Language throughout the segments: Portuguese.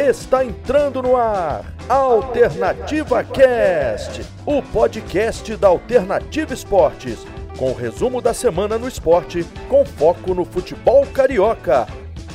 Está entrando no ar Alternativa Cast, o podcast da Alternativa Esportes, com o resumo da semana no esporte, com foco no futebol carioca.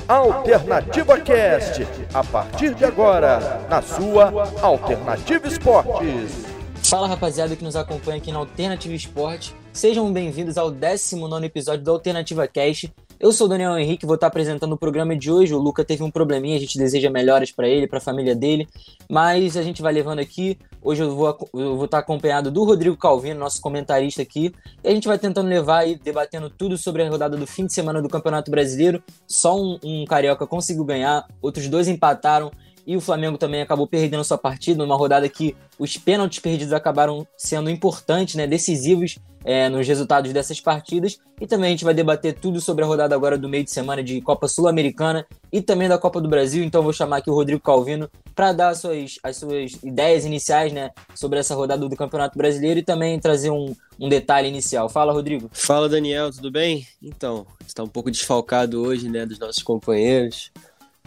Alternativa Cast, a partir de agora, na sua Alternativa Esportes. Fala rapaziada que nos acompanha aqui na Alternativa Esporte. Sejam bem-vindos ao 19 episódio do Alternativa Cast. Eu sou o Daniel Henrique, vou estar apresentando o programa de hoje. O Luca teve um probleminha, a gente deseja melhoras para ele, para a família dele, mas a gente vai levando aqui. Hoje eu vou, eu vou estar acompanhado do Rodrigo Calvino, nosso comentarista aqui, e a gente vai tentando levar e debatendo tudo sobre a rodada do fim de semana do Campeonato Brasileiro. Só um, um carioca conseguiu ganhar, outros dois empataram e o Flamengo também acabou perdendo sua partida, numa rodada que os pênaltis perdidos acabaram sendo importantes, né, decisivos é, nos resultados dessas partidas. E também a gente vai debater tudo sobre a rodada agora do meio de semana de Copa Sul-Americana e também da Copa do Brasil. Então vou chamar aqui o Rodrigo Calvino para dar as suas, as suas ideias iniciais né, sobre essa rodada do Campeonato Brasileiro e também trazer um, um detalhe inicial. Fala, Rodrigo. Fala, Daniel, tudo bem? Então, está um pouco desfalcado hoje né, dos nossos companheiros.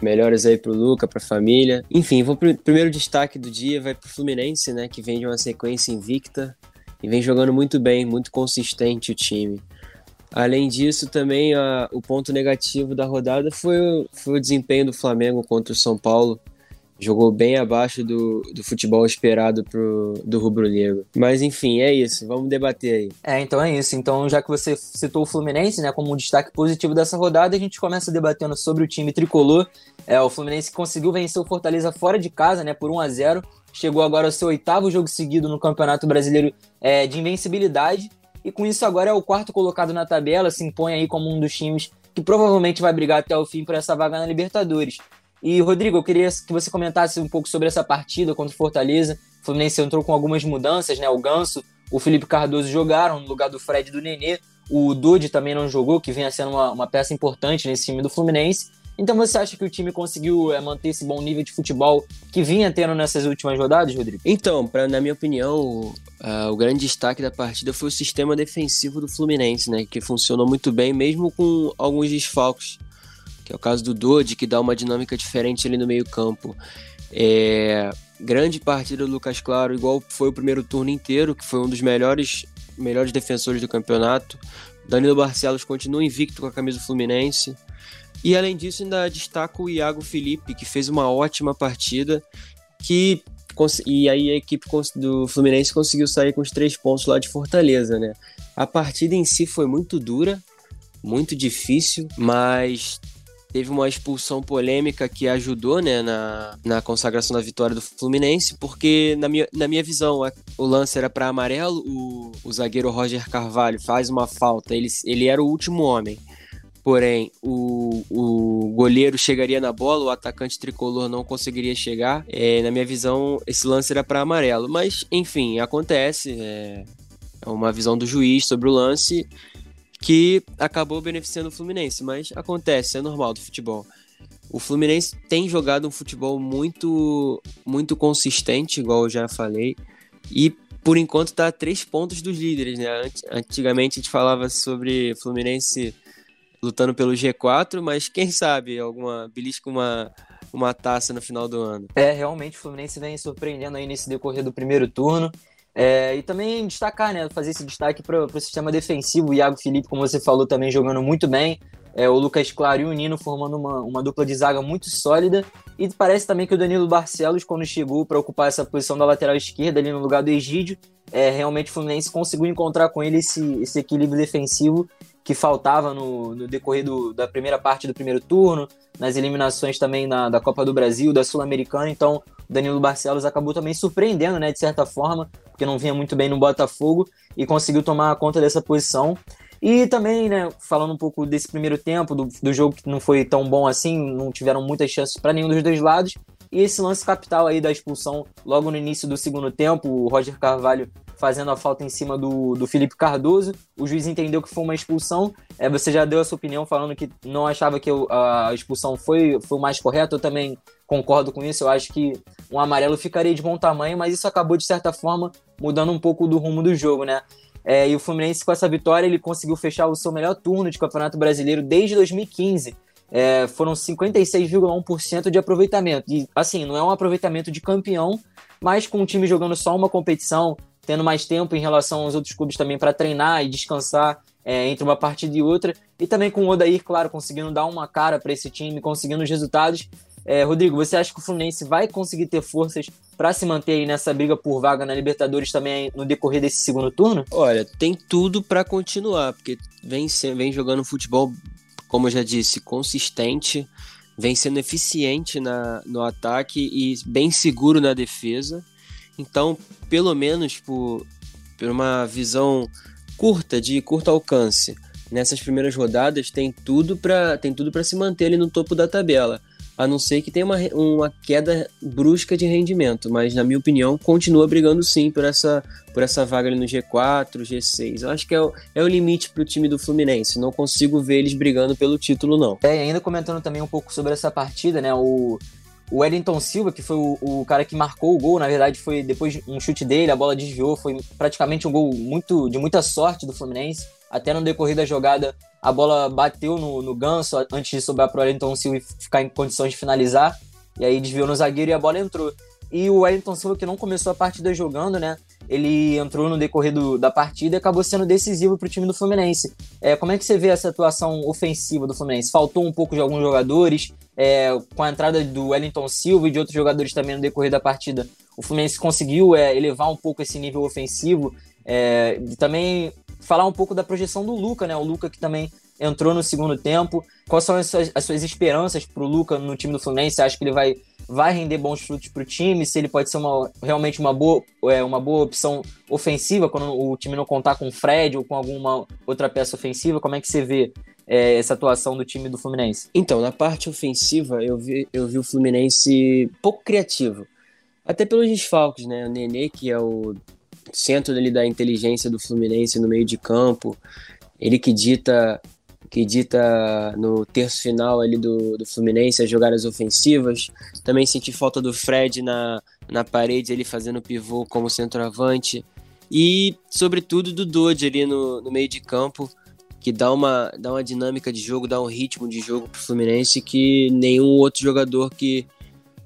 Melhores aí pro Luca, pra família. Enfim, pro primeiro destaque do dia vai pro Fluminense, né, que vem de uma sequência invicta e vem jogando muito bem, muito consistente o time. Além disso, também a, o ponto negativo da rodada foi, foi o desempenho do Flamengo contra o São Paulo, jogou bem abaixo do, do futebol esperado pro, do rubro-negro. Mas enfim, é isso, vamos debater aí. É, então é isso. Então, já que você citou o Fluminense, né, como um destaque positivo dessa rodada, a gente começa debatendo sobre o time tricolor. É, o Fluminense conseguiu vencer o Fortaleza fora de casa, né, por 1 a 0 Chegou agora ao seu oitavo jogo seguido no Campeonato Brasileiro é, de invencibilidade. E com isso agora é o quarto colocado na tabela, se impõe aí como um dos times que provavelmente vai brigar até o fim por essa vaga na Libertadores. E, Rodrigo, eu queria que você comentasse um pouco sobre essa partida contra o Fortaleza. O Fluminense entrou com algumas mudanças, né? O Ganso, o Felipe Cardoso jogaram no lugar do Fred e do Nenê. O Dude também não jogou, que vinha sendo uma, uma peça importante nesse time do Fluminense. Então você acha que o time conseguiu é, manter esse bom nível de futebol que vinha tendo nessas últimas rodadas, Rodrigo? Então, pra, na minha opinião, uh, o grande destaque da partida foi o sistema defensivo do Fluminense, né? Que funcionou muito bem, mesmo com alguns desfalques que é o caso do Dodi, que dá uma dinâmica diferente ali no meio-campo. É, grande partida do Lucas Claro, igual foi o primeiro turno inteiro, que foi um dos melhores, melhores defensores do campeonato. Danilo Barcelos continua invicto com a camisa do Fluminense. E além disso, ainda destaco o Iago Felipe, que fez uma ótima partida, que e aí a equipe do Fluminense conseguiu sair com os três pontos lá de Fortaleza, né? A partida em si foi muito dura, muito difícil, mas Teve uma expulsão polêmica que ajudou né, na, na consagração da vitória do Fluminense, porque, na minha, na minha visão, o lance era para amarelo, o, o zagueiro Roger Carvalho faz uma falta, ele, ele era o último homem. Porém, o, o goleiro chegaria na bola, o atacante tricolor não conseguiria chegar. É, na minha visão, esse lance era para amarelo. Mas, enfim, acontece. É, é uma visão do juiz sobre o lance que acabou beneficiando o Fluminense, mas acontece, é normal do futebol. O Fluminense tem jogado um futebol muito muito consistente, igual eu já falei, e por enquanto está a três pontos dos líderes, né? Antigamente a gente falava sobre Fluminense lutando pelo G4, mas quem sabe alguma belisca uma uma taça no final do ano. É, realmente o Fluminense vem surpreendendo aí nesse decorrer do primeiro turno. É, e também destacar, né, fazer esse destaque para o sistema defensivo. O Iago Felipe, como você falou, também jogando muito bem. É, o Lucas Claro e o Nino formando uma, uma dupla de zaga muito sólida. E parece também que o Danilo Barcelos, quando chegou para ocupar essa posição da lateral esquerda, ali no lugar do Egídio, é, realmente o Fluminense conseguiu encontrar com ele esse, esse equilíbrio defensivo que faltava no, no decorrer do, da primeira parte do primeiro turno, nas eliminações também na, da Copa do Brasil, da Sul-Americana. Então, Danilo Barcelos acabou também surpreendendo, né, de certa forma, porque não vinha muito bem no Botafogo e conseguiu tomar conta dessa posição. E também, né, falando um pouco desse primeiro tempo, do, do jogo que não foi tão bom assim, não tiveram muitas chances para nenhum dos dois lados. E esse lance capital aí da expulsão logo no início do segundo tempo, o Roger Carvalho fazendo a falta em cima do, do Felipe Cardoso. O juiz entendeu que foi uma expulsão. É, você já deu a sua opinião falando que não achava que a expulsão foi, foi o mais correto. Eu também concordo com isso. Eu acho que um amarelo ficaria de bom tamanho, mas isso acabou, de certa forma, mudando um pouco do rumo do jogo, né? É, e o Fluminense, com essa vitória, ele conseguiu fechar o seu melhor turno de Campeonato Brasileiro desde 2015. é, foram 56,1% de aproveitamento. E, assim, não é um aproveitamento de campeão, mas com o time jogando só uma competição, tendo mais tempo em relação aos outros clubes também para treinar e descansar é, entre uma partida e outra. E também com o Odair, claro, conseguindo dar uma cara para esse time, conseguindo os resultados. É, Rodrigo, você acha que o Fluminense vai conseguir ter forças para se manter aí nessa briga por vaga na Libertadores também no decorrer desse segundo turno? Olha, tem tudo para continuar, porque vem, vem jogando futebol como eu já disse, consistente, vem sendo eficiente na, no ataque e bem seguro na defesa. Então, pelo menos por, por uma visão curta, de curto alcance, nessas primeiras rodadas tem tudo para tem tudo para se manter ali no topo da tabela a não ser que tenha uma, uma queda brusca de rendimento, mas na minha opinião continua brigando sim por essa, por essa vaga ali no G4, G6. Eu acho que é o, é o limite para o time do Fluminense, não consigo ver eles brigando pelo título não. É, ainda comentando também um pouco sobre essa partida, né, o, o Wellington Silva, que foi o, o, cara que marcou o gol, na verdade foi depois de um chute dele, a bola desviou, foi praticamente um gol muito de muita sorte do Fluminense. Até no decorrer da jogada, a bola bateu no, no ganso antes de sobrar para o Wellington Silva e ficar em condições de finalizar. E aí desviou no zagueiro e a bola entrou. E o Wellington Silva, que não começou a partida jogando, né? Ele entrou no decorrer do, da partida e acabou sendo decisivo para o time do Fluminense. É, como é que você vê essa atuação ofensiva do Fluminense? Faltou um pouco de alguns jogadores, é, com a entrada do Wellington Silva e de outros jogadores também no decorrer da partida. O Fluminense conseguiu é, elevar um pouco esse nível ofensivo. É, também falar um pouco da projeção do Luca, né? O Luca que também entrou no segundo tempo. Quais são as suas, as suas esperanças para o Luca no time do Fluminense? Você acha que ele vai, vai render bons frutos para o time? Se ele pode ser uma, realmente uma boa, é, uma boa opção ofensiva quando o time não contar com o Fred ou com alguma outra peça ofensiva? Como é que você vê é, essa atuação do time do Fluminense? Então, na parte ofensiva, eu vi, eu vi o Fluminense pouco criativo. Até pelos desfalques, né? O Nenê, que é o centro ali da inteligência do Fluminense no meio de campo, ele que dita que dita no terço final ali do, do Fluminense as jogadas ofensivas. Também senti falta do Fred na, na parede, ele fazendo pivô como centroavante. E, sobretudo, do Dodge ali no, no meio de campo, que dá uma, dá uma dinâmica de jogo, dá um ritmo de jogo pro Fluminense que nenhum outro jogador que,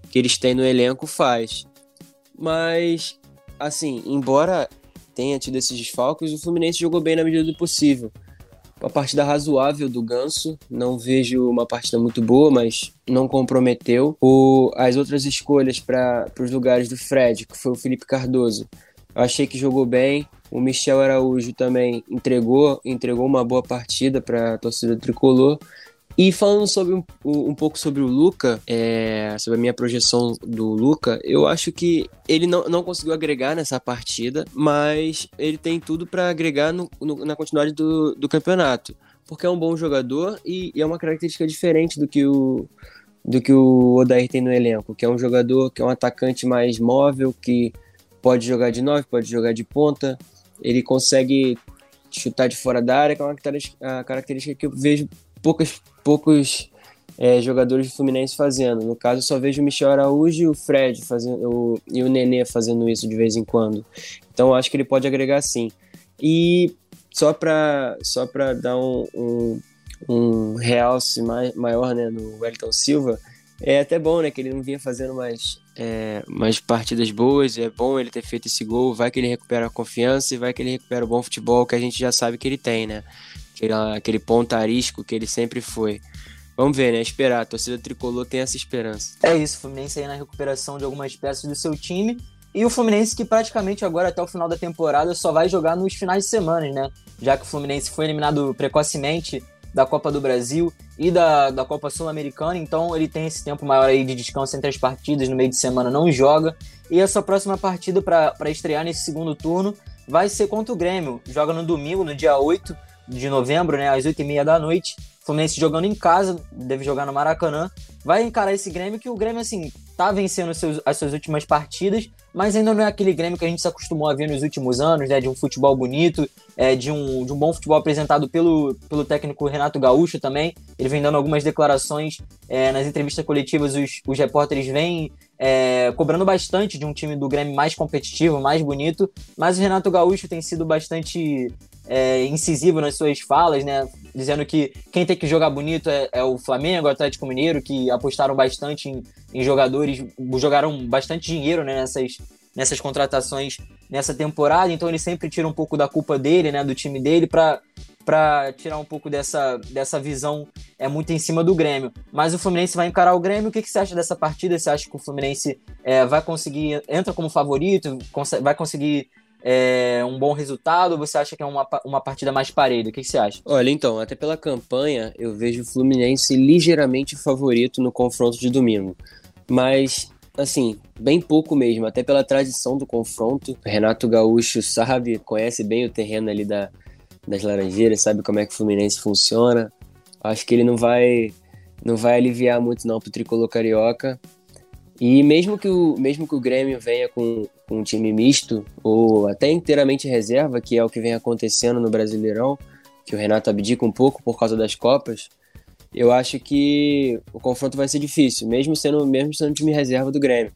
que eles têm no elenco faz. Mas assim, embora tenha tido esses desfalques, o Fluminense jogou bem na medida do possível. Uma partida razoável do Ganso, não vejo uma partida muito boa, mas não comprometeu. O, as outras escolhas para os lugares do Fred, que foi o Felipe Cardoso, eu achei que jogou bem. O Michel Araújo também entregou, entregou uma boa partida para a torcida tricolor. E falando sobre um, um pouco sobre o Luca, é, sobre a minha projeção do Luca, eu acho que ele não, não conseguiu agregar nessa partida, mas ele tem tudo para agregar no, no, na continuidade do, do campeonato. Porque é um bom jogador e, e é uma característica diferente do que o, do que o Odair tem no elenco, que é um jogador que é um atacante mais móvel, que pode jogar de nove, pode jogar de ponta, ele consegue chutar de fora da área, que é uma característica que eu vejo poucas, poucos é, jogadores do Fluminense fazendo. No caso, eu só vejo o Michel Araújo e o Fred fazendo, o, e o Nenê fazendo isso de vez em quando. Então, acho que ele pode agregar sim. E só para só dar um, um, um realce mai, maior né, no Wellington Silva, é até bom né, que ele não vinha fazendo mais, é, mais partidas boas. É bom ele ter feito esse gol. Vai que ele recupera a confiança e vai que ele recupera o bom futebol que a gente já sabe que ele tem, né? Aquele, pontarisco que ele sempre foi. Vamos ver, né? Esperar. A torcida tricolor tem essa esperança. É isso, o Fluminense aí na recuperação de algumas peças do seu time. E o Fluminense que praticamente agora até o final da temporada só vai jogar nos finais de semana, né? Já que o Fluminense foi eliminado precocemente da Copa do Brasil e da, da Copa Sul-Americana, então ele tem esse tempo maior aí de descanso entre as partidas, no meio de semana não joga. E essa próxima partida para estrear nesse segundo turno vai ser contra o Grêmio. Joga no domingo, no dia 8 de novembro, né, às 8h30 da noite. Fluminense jogando em casa, deve jogar no Maracanã. Vai encarar esse Grêmio que o Grêmio, assim, tá vencendo seus, as suas últimas partidas, mas ainda não é aquele Grêmio que a gente se acostumou a ver nos últimos anos, né? De um futebol bonito, é, de, um, de um bom futebol apresentado pelo, pelo técnico Renato Gaúcho também. Ele vem dando algumas declarações é, nas entrevistas coletivas, os, os repórteres vêm é, cobrando bastante de um time do Grêmio mais competitivo, mais bonito, mas o Renato Gaúcho tem sido bastante é, incisivo nas suas falas, né? dizendo que quem tem que jogar bonito é, é o Flamengo, o Atlético Mineiro, que apostaram bastante em, em jogadores, jogaram bastante dinheiro né, nessas, nessas contratações nessa temporada, então ele sempre tira um pouco da culpa dele, né, do time dele, para tirar um pouco dessa, dessa visão é muito em cima do Grêmio. Mas o Fluminense vai encarar o Grêmio. O que, que você acha dessa partida? Você acha que o Fluminense é, vai conseguir, entra como favorito, vai conseguir é, um bom resultado? Ou você acha que é uma, uma partida mais parelha? O que, que você acha? Olha, então, até pela campanha, eu vejo o Fluminense ligeiramente favorito no confronto de domingo. Mas assim, bem pouco mesmo, até pela tradição do confronto. Renato Gaúcho sabe, conhece bem o terreno ali da, das Laranjeiras, sabe como é que o Fluminense funciona. Acho que ele não vai não vai aliviar muito não pro tricolor carioca. E mesmo que o, mesmo que o Grêmio venha com, com um time misto, ou até inteiramente reserva, que é o que vem acontecendo no Brasileirão, que o Renato abdica um pouco por causa das Copas, eu acho que o confronto vai ser difícil, mesmo sendo mesmo sendo time reserva do Grêmio.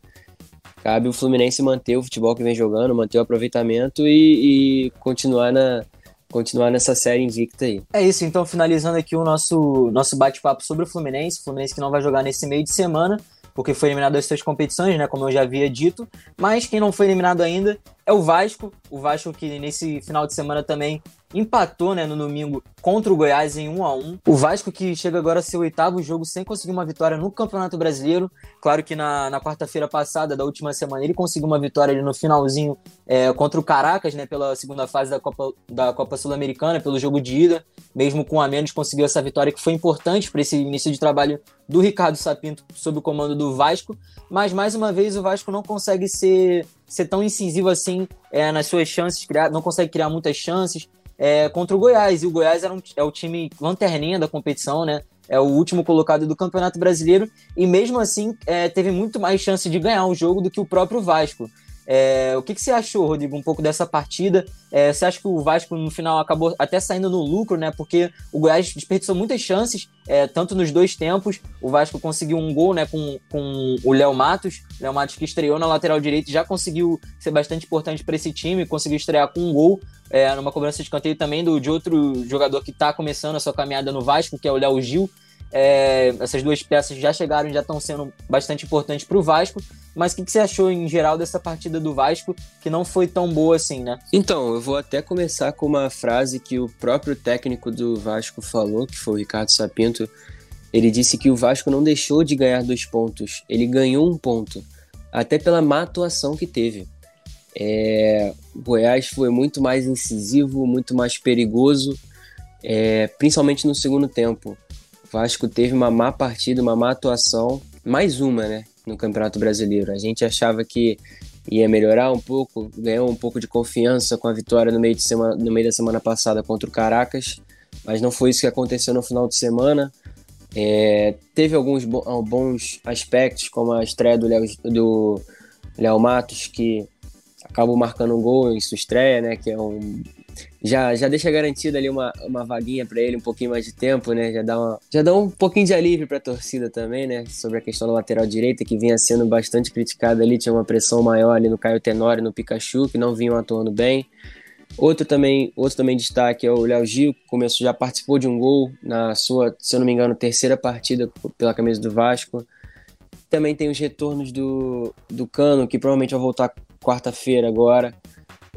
Cabe o Fluminense manter o futebol que vem jogando, manter o aproveitamento e, e continuar na continuar nessa série invicta aí. É isso, então finalizando aqui o nosso nosso bate-papo sobre o Fluminense, o Fluminense que não vai jogar nesse meio de semana, porque foi eliminado das suas competições, né, como eu já havia dito, mas quem não foi eliminado ainda é o Vasco, o Vasco que nesse final de semana também empatou né, no domingo contra o Goiás em 1 a 1 O Vasco que chega agora a seu oitavo jogo sem conseguir uma vitória no Campeonato Brasileiro. Claro que na, na quarta-feira passada, da última semana, ele conseguiu uma vitória ali no finalzinho é, contra o Caracas, né, pela segunda fase da Copa, da Copa Sul-Americana, pelo jogo de ida. Mesmo com a menos, conseguiu essa vitória que foi importante para esse início de trabalho do Ricardo Sapinto sob o comando do Vasco. Mas mais uma vez o Vasco não consegue ser, ser tão incisivo assim é, nas suas chances, criar, não consegue criar muitas chances é, contra o Goiás. E o Goiás um, é o time lanterninha da competição, né? É o último colocado do Campeonato Brasileiro e mesmo assim é, teve muito mais chance de ganhar o jogo do que o próprio Vasco. É, o que, que, você achou, Rodrigo, um pouco dessa partida? É, você acha que o Vasco no final acabou até saindo no lucro, né? Porque o Goiás desperdiçou muitas chances, é, tanto nos dois tempos. O Vasco conseguiu um gol né, com, com o Léo Matos. Léo Matos que estreou na lateral direita já conseguiu ser bastante importante para esse time, conseguiu estrear com um gol. É, numa cobrança de escanteio também do, de outro jogador que está começando a sua caminhada no Vasco, que é o Léo Gil. É, essas duas peças já chegaram, já estão sendo bastante importantes para o Vasco. Mas o que, que, você achou em geral dessa partida do Vasco, que não foi tão boa assim, né? Então, eu vou até começar com uma frase que o próprio técnico do Vasco falou, que foi o Ricardo Sapinto. Ele disse que o Vasco não deixou de ganhar dois pontos, ele ganhou um ponto, até pela má atuação que teve. É, o Goiás foi muito mais incisivo, muito mais perigoso, é, principalmente no segundo tempo. Vasco teve uma má partida, uma má atuação, mais uma, né? no Campeonato Brasileiro. A gente achava que ia melhorar um pouco, ganhou um pouco de confiança com a vitória no meio, de semana, no meio da semana passada contra o Caracas, mas não foi isso que aconteceu no final de semana. É, teve alguns bons aspectos, como a estreia do Léo, do Léo Matos, que acabou marcando um gol em sua estreia, né, que é um já, já deixa garantida ali uma, uma vaguinha para ele, um pouquinho mais de tempo, né? Já dá, uma, já dá um pouquinho de alívio para a torcida também, né? Sobre a questão da lateral direita, que vinha sendo bastante criticada ali, tinha uma pressão maior ali no Caio Tenório, no Pikachu, que não vinham atuando bem. Outro também, outro também destaque é o Léo Gil, que começou, já participou de um gol na sua, se eu não me engano, terceira partida pela camisa do Vasco. Também tem os retornos do, do Cano, que provavelmente vai voltar quarta-feira agora.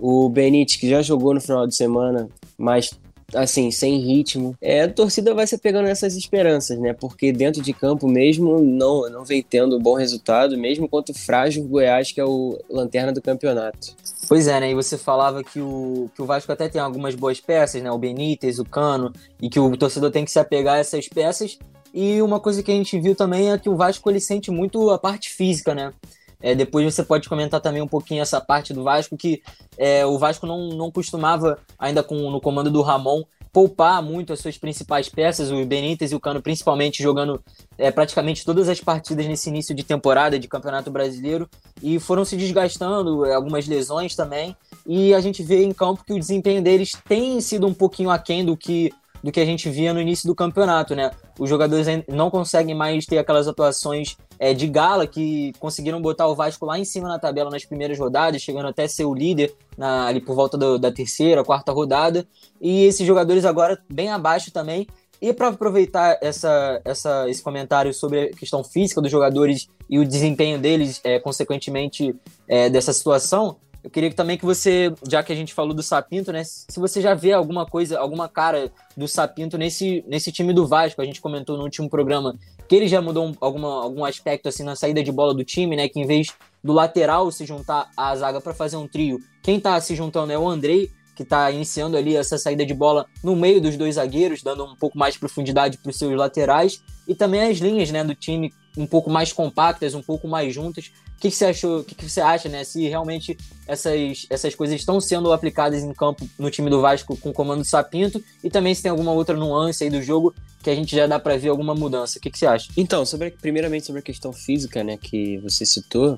O Benítez, que já jogou no final de semana, mas assim, sem ritmo. É, a torcida vai se pegando nessas esperanças, né? Porque dentro de campo mesmo não, não vem tendo bom resultado, mesmo contra o frágil Goiás, que é o lanterna do campeonato. Pois é, né? E você falava que o, que o Vasco até tem algumas boas peças, né? O Benítez, o Cano, e que o torcedor tem que se apegar a essas peças. E uma coisa que a gente viu também é que o Vasco ele sente muito a parte física, né? É, depois você pode comentar também um pouquinho essa parte do Vasco, que é, o Vasco não, não costumava, ainda com, no comando do Ramon, poupar muito as suas principais peças, o Benítez e o Cano principalmente jogando é, praticamente todas as partidas nesse início de temporada de Campeonato Brasileiro e foram se desgastando, é, algumas lesões também, e a gente vê em campo que o desempenho deles tem sido um pouquinho aquém do que do que a gente via no início do campeonato, né? Os jogadores não conseguem mais ter aquelas atuações é, de gala que conseguiram botar o Vasco lá em cima na tabela nas primeiras rodadas, chegando até ser o líder na, ali por volta do, da terceira, quarta rodada. E esses jogadores agora bem abaixo também. E para aproveitar essa, essa, esse comentário sobre a questão física dos jogadores e o desempenho deles, é, consequentemente, é, dessa situação, eu queria também que você, já que a gente falou do Sapinto, né? Se você já vê alguma coisa, alguma cara do Sapinto nesse, nesse time do Vasco, a gente comentou no último programa que ele já mudou um, alguma, algum aspecto assim na saída de bola do time, né? Que em vez do lateral se juntar à zaga para fazer um trio, quem tá se juntando é o Andrei, que tá iniciando ali essa saída de bola no meio dos dois zagueiros, dando um pouco mais de profundidade para os seus laterais, e também as linhas né, do time um pouco mais compactas, um pouco mais juntas, o que, que você achou? O que, que você acha, né? Se realmente essas, essas coisas estão sendo aplicadas em campo no time do Vasco com o comando do Sapinto e também se tem alguma outra nuance aí do jogo que a gente já dá para ver alguma mudança. O que, que você acha? Então, sobre, primeiramente sobre a questão física, né, que você citou,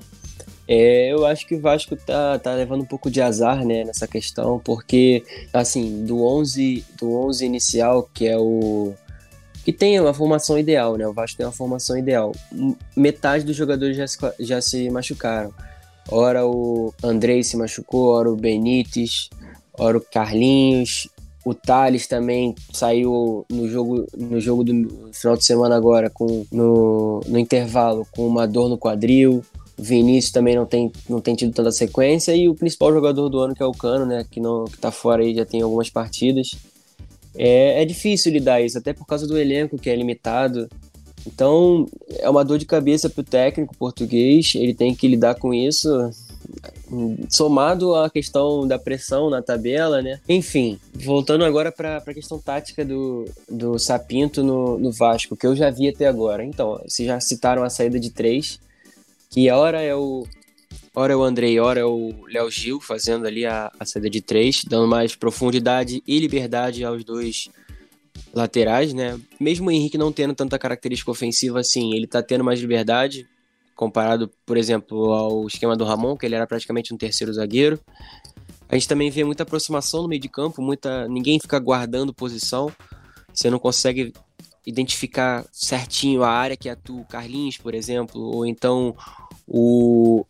é, eu acho que o Vasco tá, tá levando um pouco de azar, né, nessa questão, porque, assim, do 11, do 11 inicial, que é o que tem uma formação ideal, né? O Vasco tem uma formação ideal. Metade dos jogadores já se, já se machucaram. Ora o Andrei se machucou, ora o Benítez, ora o Carlinhos, o Thales também saiu no jogo, no jogo do final de semana agora, com, no, no intervalo, com uma dor no quadril. O Vinícius também não tem, não tem tido tanta sequência. E o principal jogador do ano, que é o Cano, né? Que, não, que tá fora aí já tem algumas partidas. É, é difícil lidar isso, até por causa do elenco que é limitado. Então, é uma dor de cabeça para o técnico português, ele tem que lidar com isso, somado à questão da pressão na tabela, né? Enfim, voltando agora para a questão tática do, do Sapinto no, no Vasco, que eu já vi até agora. Então, vocês já citaram a saída de três, que hora é o Ora é o Andrei, ora é o Léo Gil, fazendo ali a, a saída de três, dando mais profundidade e liberdade aos dois laterais, né? Mesmo o Henrique não tendo tanta característica ofensiva assim, ele tá tendo mais liberdade, comparado, por exemplo, ao esquema do Ramon, que ele era praticamente um terceiro zagueiro. A gente também vê muita aproximação no meio de campo, muita ninguém fica guardando posição. Você não consegue identificar certinho a área que atua o Carlinhos, por exemplo, ou então o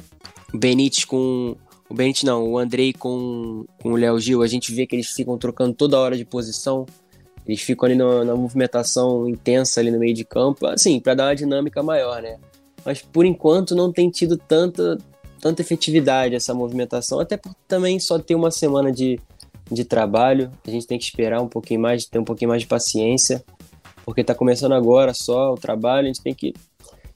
Benítez com. O Benítez não, o Andrei com, com o Léo Gil, a gente vê que eles ficam trocando toda hora de posição. Eles ficam ali na, na movimentação intensa ali no meio de campo, assim, para dar uma dinâmica maior, né? Mas por enquanto não tem tido tanta, tanta efetividade essa movimentação, até por também só ter uma semana de, de trabalho. A gente tem que esperar um pouquinho mais, ter um pouquinho mais de paciência, porque está começando agora só o trabalho, a gente tem que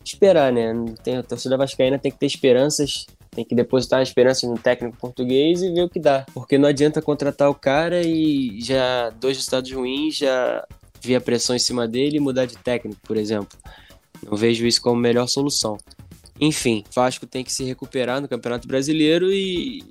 esperar, né? Tem, a torcida vascaína tem que ter esperanças, tem que depositar esperanças no técnico português e ver o que dá. Porque não adianta contratar o cara e já dois resultados ruins, já vir a pressão em cima dele e mudar de técnico, por exemplo. Não vejo isso como a melhor solução. Enfim, Vasco tem que se recuperar no Campeonato Brasileiro e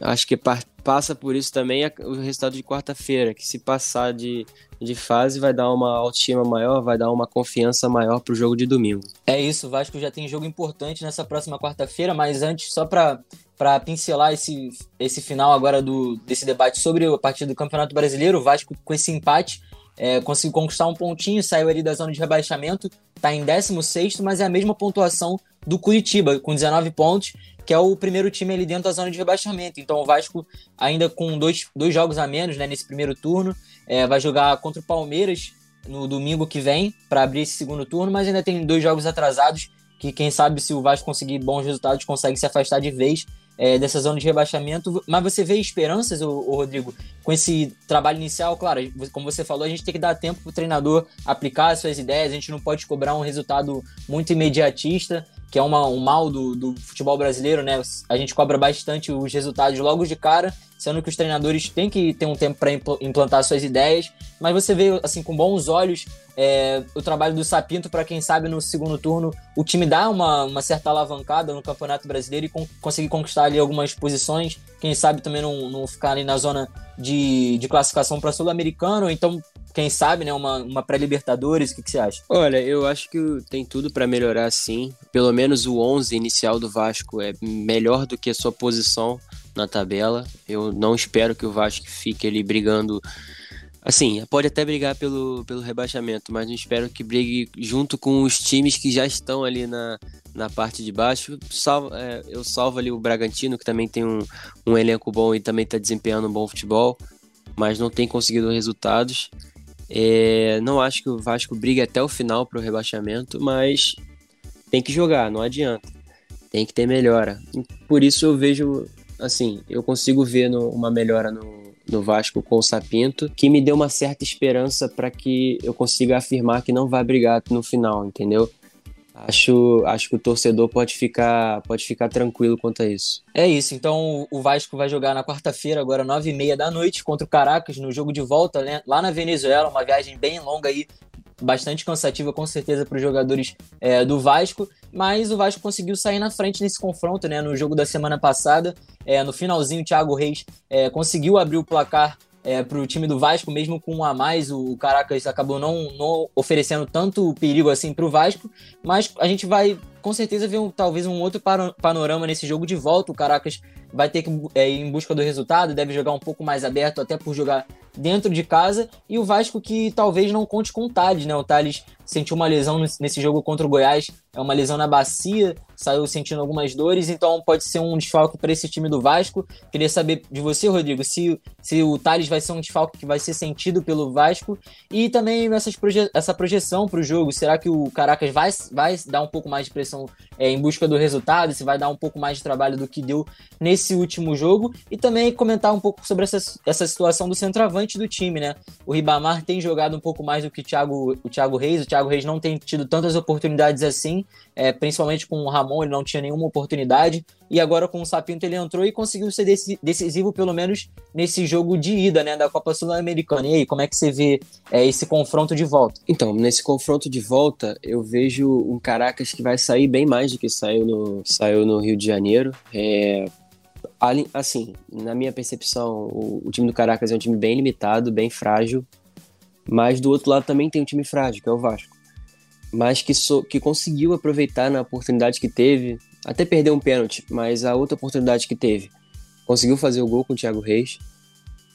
acho que passa por isso também o resultado de quarta-feira, que se passar de, de fase vai dar uma autoestima maior, vai dar uma confiança maior para o jogo de domingo. É isso, o Vasco já tem jogo importante nessa próxima quarta-feira, mas antes, só para para pincelar esse, esse final agora do, desse debate sobre a partida do Campeonato Brasileiro, o Vasco com esse empate é, conseguiu conquistar um pontinho, saiu ali da zona de rebaixamento, está em 16, mas é a mesma pontuação do Curitiba, com 19 pontos, que é o primeiro time ali dentro da zona de rebaixamento. Então o Vasco, ainda com dois, dois jogos a menos né, nesse primeiro turno, é, vai jogar contra o Palmeiras no domingo que vem para abrir esse segundo turno, mas ainda tem dois jogos atrasados que quem sabe se o Vasco conseguir bons resultados consegue se afastar de vez é, dessa zona de rebaixamento. Mas você vê esperanças, ô, Rodrigo, com esse trabalho inicial? Claro, como você falou, a gente tem que dar tempo para o treinador aplicar as suas ideias, a gente não pode cobrar um resultado muito imediatista, que é uma, um mal do, do futebol brasileiro, né? A gente cobra bastante os resultados logo de cara sendo que os treinadores têm que ter um tempo para implantar suas ideias, mas você vê assim com bons olhos é, o trabalho do Sapinto para quem sabe no segundo turno o time dá uma, uma certa alavancada no Campeonato Brasileiro e con conseguir conquistar ali algumas posições, quem sabe também não, não ficar ali na zona de, de classificação para Sul-Americano, então quem sabe, né, uma, uma pré-Libertadores, o que, que, você acha? Olha, eu acho que tem tudo para melhorar sim. Pelo menos o 11 inicial do Vasco é melhor do que a sua posição na tabela. Eu não espero que o Vasco fique ali brigando Assim, pode até brigar pelo, pelo rebaixamento, mas não espero que brigue junto com os times que já estão ali na, na parte de baixo. Salvo, é, eu salvo ali o Bragantino, que também tem um, um elenco bom e também está desempenhando um bom futebol, mas não tem conseguido resultados. É, não acho que o Vasco brigue até o final para o rebaixamento, mas tem que jogar, não adianta. Tem que ter melhora. Por isso eu vejo, assim, eu consigo ver no, uma melhora no, no Vasco com o Sapinto, que me deu uma certa esperança para que eu consiga afirmar que não vai brigar no final, entendeu? Acho, acho que o torcedor pode ficar, pode ficar tranquilo quanto a isso. É isso. Então o Vasco vai jogar na quarta-feira, agora nove e meia da noite, contra o Caracas, no jogo de volta né, lá na Venezuela. Uma viagem bem longa aí, bastante cansativa com certeza para os jogadores é, do Vasco. Mas o Vasco conseguiu sair na frente nesse confronto, né? No jogo da semana passada, é, no finalzinho, o Thiago Reis é, conseguiu abrir o placar é, para o time do Vasco, mesmo com um a mais, o Caracas acabou não, não oferecendo tanto perigo assim para o Vasco, mas a gente vai com certeza ver um, talvez um outro panorama nesse jogo de volta. O Caracas vai ter que é, ir em busca do resultado, deve jogar um pouco mais aberto, até por jogar dentro de casa. E o Vasco que talvez não conte com o Thales, né? O Thales sentiu uma lesão nesse jogo contra o Goiás, é uma lesão na bacia, saiu sentindo algumas dores, então pode ser um desfalque para esse time do Vasco. Queria saber de você, Rodrigo, se, se o Thales vai ser um desfalque que vai ser sentido pelo Vasco e também essas proje essa projeção para o jogo. Será que o Caracas vai, vai dar um pouco mais de pressão é, em busca do resultado? Se vai dar um pouco mais de trabalho do que deu nesse último jogo? E também comentar um pouco sobre essa, essa situação do centroavante do time, né? O Ribamar tem jogado um pouco mais do que o Thiago, o Thiago Reis. O Thiago Reis não tem tido tantas oportunidades assim, é, principalmente com o Ramon, ele não tinha nenhuma oportunidade. E agora com o Sapinto ele entrou e conseguiu ser decisivo, pelo menos nesse jogo de ida né, da Copa Sul-Americana. E aí, como é que você vê é, esse confronto de volta? Então, nesse confronto de volta, eu vejo um Caracas que vai sair bem mais do que saiu no, saiu no Rio de Janeiro. É, assim, na minha percepção, o, o, time do Caracas é um time bem limitado, bem frágil. Mas do outro lado também tem um time frágil, que é o Vasco. Mas que, so, que conseguiu aproveitar na oportunidade que teve, até perdeu um pênalti, mas a outra oportunidade que teve, conseguiu fazer o gol com o Thiago Reis.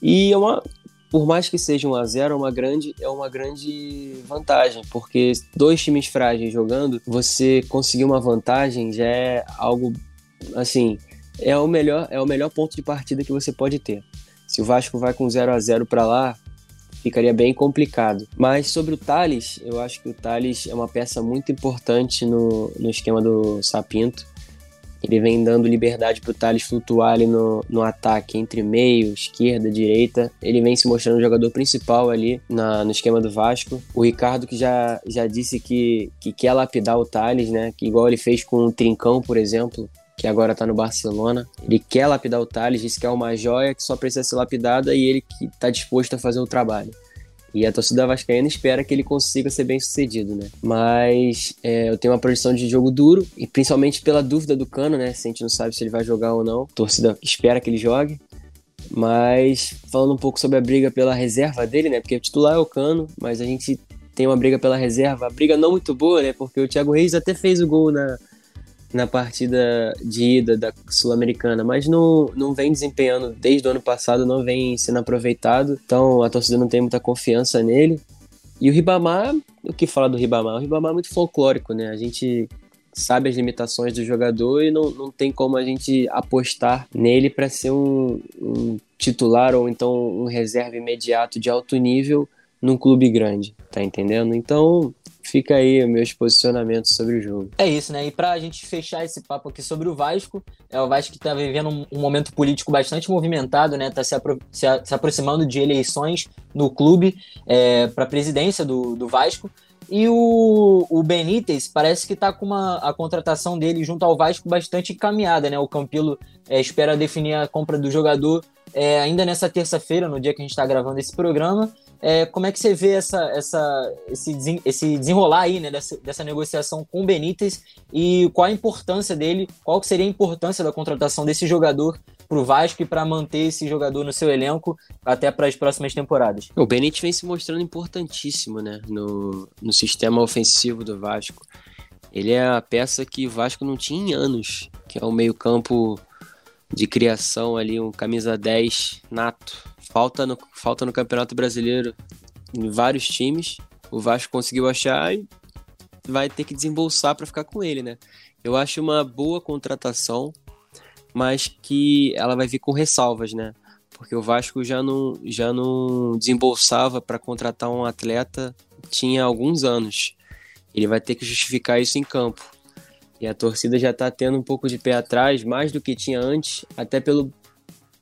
E é uma, por mais que seja um a 0 é uma grande é uma grande vantagem, porque dois times frágeis jogando, você conseguir uma vantagem já é algo assim, é o melhor é o melhor ponto de partida que você pode ter. Se o Vasco vai com 0 a 0 para lá, ficaria bem complicado. Mas sobre o Thales, eu acho que o Thales é uma peça muito importante no, no esquema do Sapinto. Ele vem dando liberdade para o Thales flutuar ali no, no ataque entre meio, esquerda, direita. Ele vem se mostrando o jogador principal ali na, no esquema do Vasco. O Ricardo que já, já disse que, que quer lapidar o Thales, né? Que igual ele fez com o Trincão, por exemplo que agora tá no Barcelona. Ele quer lapidar o Thales, disse que é uma joia que só precisa ser lapidada e ele que tá disposto a fazer o trabalho. E a torcida vascaína espera que ele consiga ser bem sucedido, né? Mas é, eu tenho uma projeção de jogo duro, e principalmente pela dúvida do Cano, né? Se a gente não sabe se ele vai jogar ou não. A torcida espera que ele jogue. Mas falando um pouco sobre a briga pela reserva dele, né? Porque o titular é o Cano, mas a gente tem uma briga pela reserva. A briga não muito boa, né? Porque o Thiago Reis até fez o gol na, na partida de ida da Sul-Americana, mas não, não vem desempenhando desde o ano passado, não vem sendo aproveitado, então a torcida não tem muita confiança nele. E o Ribamar, o que falar do Ribamar? O Ribamar é muito folclórico, né? A gente sabe as limitações do jogador e não, não tem como a gente apostar nele para ser um, um titular ou então um reserva imediato de alto nível num clube grande, tá entendendo? Então, fica aí meus posicionamentos sobre o jogo. É isso, né? E pra gente fechar esse papo aqui sobre o Vasco, é o Vasco que tá vivendo um, momento político bastante movimentado, né? Tá se, apro se, a, se aproximando de eleições no clube é, para presidência do, do Vasco. E o, o Benítez parece que está com uma, a contratação dele junto ao Vasco bastante encaminhada, né? O Campilo é, espera definir a compra do jogador é, ainda nessa terça-feira, no dia que a gente está gravando esse programa. É, como é que você vê essa, essa, esse, esse desenrolar aí, né, dessa, dessa negociação com o Benítez e qual a importância dele, qual seria a importância da contratação desse jogador para o Vasco e para manter esse jogador no seu elenco até para as próximas temporadas? O Benítez vem se mostrando importantíssimo né, no, no sistema ofensivo do Vasco. Ele é a peça que o Vasco não tinha em anos, que é o meio campo de criação ali, um camisa 10 nato, falta no, falta no Campeonato Brasileiro em vários times. O Vasco conseguiu achar e vai ter que desembolsar para ficar com ele, né? Eu acho uma boa contratação, mas que ela vai vir com ressalvas, né? Porque o Vasco já não, já não desembolsava para contratar um atleta tinha alguns anos. Ele vai ter que justificar isso em campo. E a torcida já está tendo um pouco de pé atrás, mais do que tinha antes, até pelo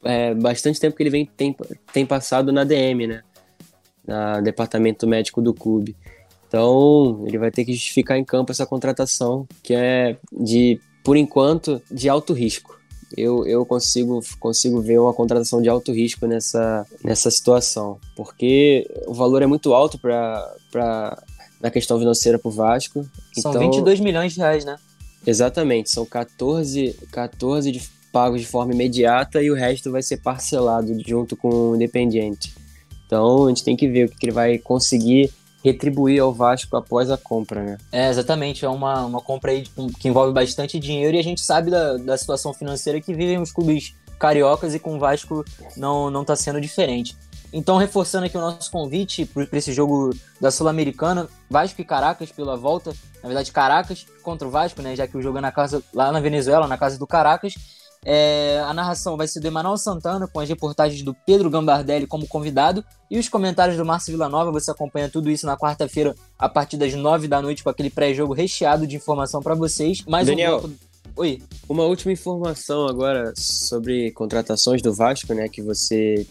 é, bastante tempo que ele vem, tem, tem passado na DM, né? Na departamento médico do clube. Então, ele vai ter que justificar em campo essa contratação, que é de, por enquanto, de alto risco. Eu, eu consigo, consigo ver uma contratação de alto risco nessa, nessa situação, porque o valor é muito alto para na questão financeira para o Vasco. São então, 22 milhões de reais, né? Exatamente, são 14, 14 de, pagos de forma imediata e o resto vai ser parcelado junto com o Independiente. Então a gente tem que ver o que, ele vai conseguir retribuir ao Vasco após a compra, né? É, exatamente. É uma, uma compra aí que envolve bastante dinheiro e a gente sabe da, da situação financeira que vivem os clubes cariocas e com o Vasco não, não tá sendo diferente. Então, reforçando aqui o nosso convite para esse jogo da Sul-Americana, Vasco e Caracas pela volta, na verdade Caracas contra o Vasco, né, já que o jogo é na casa lá na Venezuela, na casa do Caracas, é, a narração vai ser do Emanuel Santana, com as reportagens do Pedro Gambardelli como convidado, e os comentários do Márcio Villanova. Você acompanha tudo isso na quarta-feira, a partir das nove da noite, com aquele pré-jogo recheado de informação para vocês. Mais Daniel, um bloco... Oi. Uma última informação agora sobre contratações do Vasco, né, que você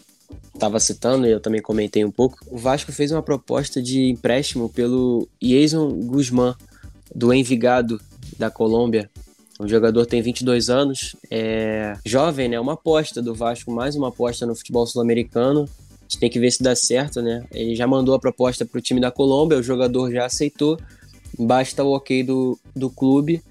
estava citando e eu também comentei um pouco. O Vasco fez uma proposta de empréstimo pelo Jason Guzmán, do Envigado, da Colômbia. O jogador tem 22 anos, é jovem, né? Uma aposta do Vasco, mais uma aposta no futebol sul-americano. A gente tem que ver se dá certo, né? Ele já mandou a proposta para o time da Colômbia, o jogador já aceitou. Basta o ok do, do clube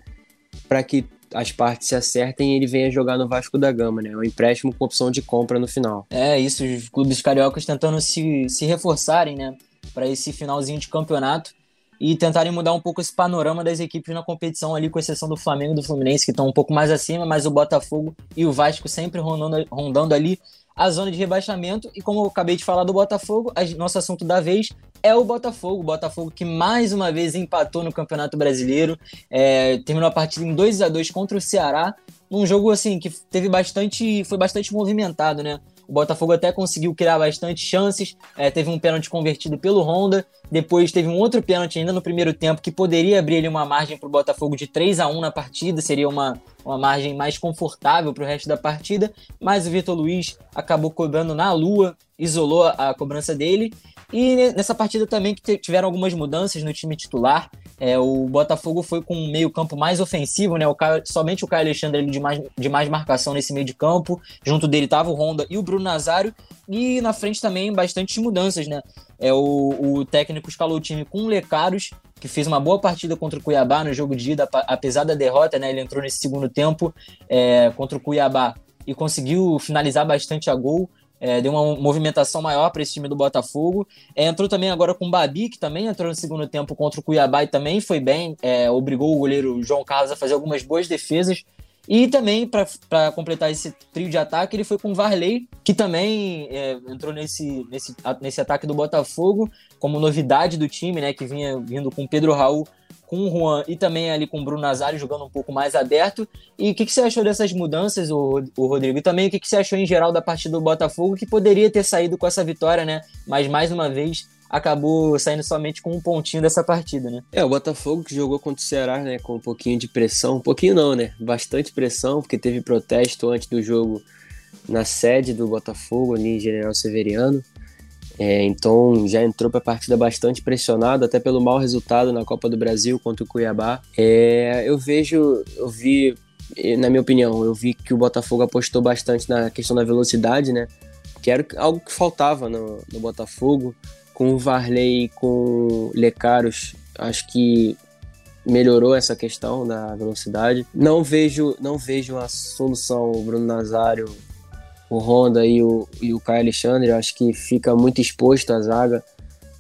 para que as partes se acertem e ele venha jogar no Vasco da Gama, né? Um empréstimo com opção de compra no final. É, isso, os clubes cariocas tentando se, se reforçarem, né? Para esse finalzinho de campeonato e tentarem mudar um pouco esse panorama das equipes na competição ali, com exceção do Flamengo e do Fluminense, que estão um pouco mais acima, mas o Botafogo e o Vasco sempre rondando, rondando ali a zona de rebaixamento. E como eu acabei de falar do Botafogo, a, nosso assunto da vez é o Botafogo. O Botafogo que mais uma vez empatou no Campeonato Brasileiro, é, terminou a partida em 2 a 2 contra o Ceará, num jogo assim que teve bastante, foi bastante movimentado, né? O Botafogo até conseguiu criar bastante chances. É, teve um pênalti convertido pelo Honda. Depois teve um outro pênalti ainda no primeiro tempo que poderia abrir ali uma margem para o Botafogo de 3 a 1 na partida. Seria uma, uma margem mais confortável para o resto da partida. Mas o Vitor Luiz acabou cobrando na lua, isolou a cobrança dele. E nessa partida também que tiveram algumas mudanças no time titular. É, o Botafogo foi com um meio-campo mais ofensivo, né? O Caio, somente o Caio Alexandre de mais, de mais marcação nesse meio de campo. Junto dele estava o Honda e o Bruno Nazário. E na frente também bastantes mudanças, né? É, o, o técnico escalou o time com o Lecaros, que fez uma boa partida contra o Cuiabá no jogo de ida, apesar da derrota, né? Ele entrou nesse segundo tempo é, contra o Cuiabá e conseguiu finalizar bastante a gol é, deu uma movimentação maior para esse time do Botafogo. É, entrou também agora com o Babi, que também entrou no segundo tempo contra o Cuiabá e também foi bem, é, obrigou o goleiro João Carlos a fazer algumas boas defesas. E também, para completar esse trio de ataque, ele foi com o Varley, que também é, entrou nesse, nesse, nesse ataque do Botafogo, como novidade do time, né? Que vinha vindo com Pedro Raul com o Juan e também ali com o Bruno Nazário jogando um pouco mais aberto. E o que, que você achou dessas mudanças, o, o Rodrigo? E também o que, que você achou em geral da partida do Botafogo, que poderia ter saído com essa vitória, né? Mas mais uma vez acabou saindo somente com um pontinho dessa partida, né? É, o Botafogo que jogou contra o Ceará, né, com um pouquinho de pressão, um pouquinho não, né? Bastante pressão, porque teve protesto antes do jogo na sede do Botafogo, ali em General Severiano. É, então já entrou para a partida bastante pressionado, até pelo mau resultado na Copa do Brasil contra o Cuiabá. É, eu vejo, eu vi, na minha opinião, eu vi que o Botafogo apostou bastante na questão da velocidade, né? Que era algo que faltava no, no Botafogo. Com o Varley e com o Lecaros, acho que melhorou essa questão da velocidade. Não vejo, não vejo a solução Bruno Nazário o Honda e o, e o Caio Alexandre, acho que fica muito exposto à zaga,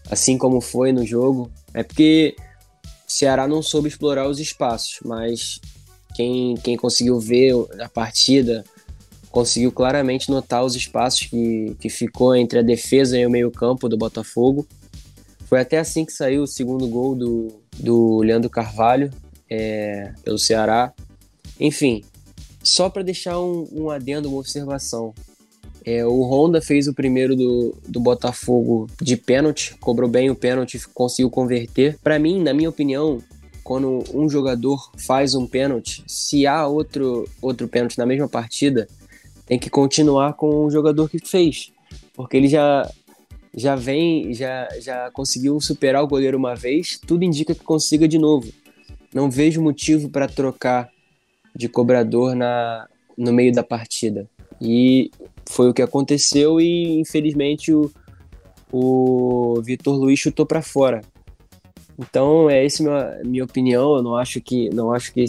assim como foi no jogo. É porque o Ceará não soube explorar os espaços, mas quem, quem conseguiu ver a partida conseguiu claramente notar os espaços que, que ficou entre a defesa e o meio-campo do Botafogo. Foi até assim que saiu o segundo gol do, do Leandro Carvalho é, pelo Ceará. Enfim, só para deixar um, um adendo, uma observação. É, o Honda fez o primeiro do, do Botafogo de pênalti, cobrou bem o pênalti, conseguiu converter. Para mim, na minha opinião, quando um jogador faz um pênalti, se há outro, outro pênalti na mesma partida, tem que continuar com o jogador que fez, porque ele já já vem, já, já conseguiu superar o goleiro uma vez, tudo indica que consiga de novo. Não vejo motivo para trocar de cobrador na, no meio da partida. E foi o que aconteceu e infelizmente o, o Vitor Luiz chutou para fora. Então é essa minha, minha opinião. Eu não acho que não acho que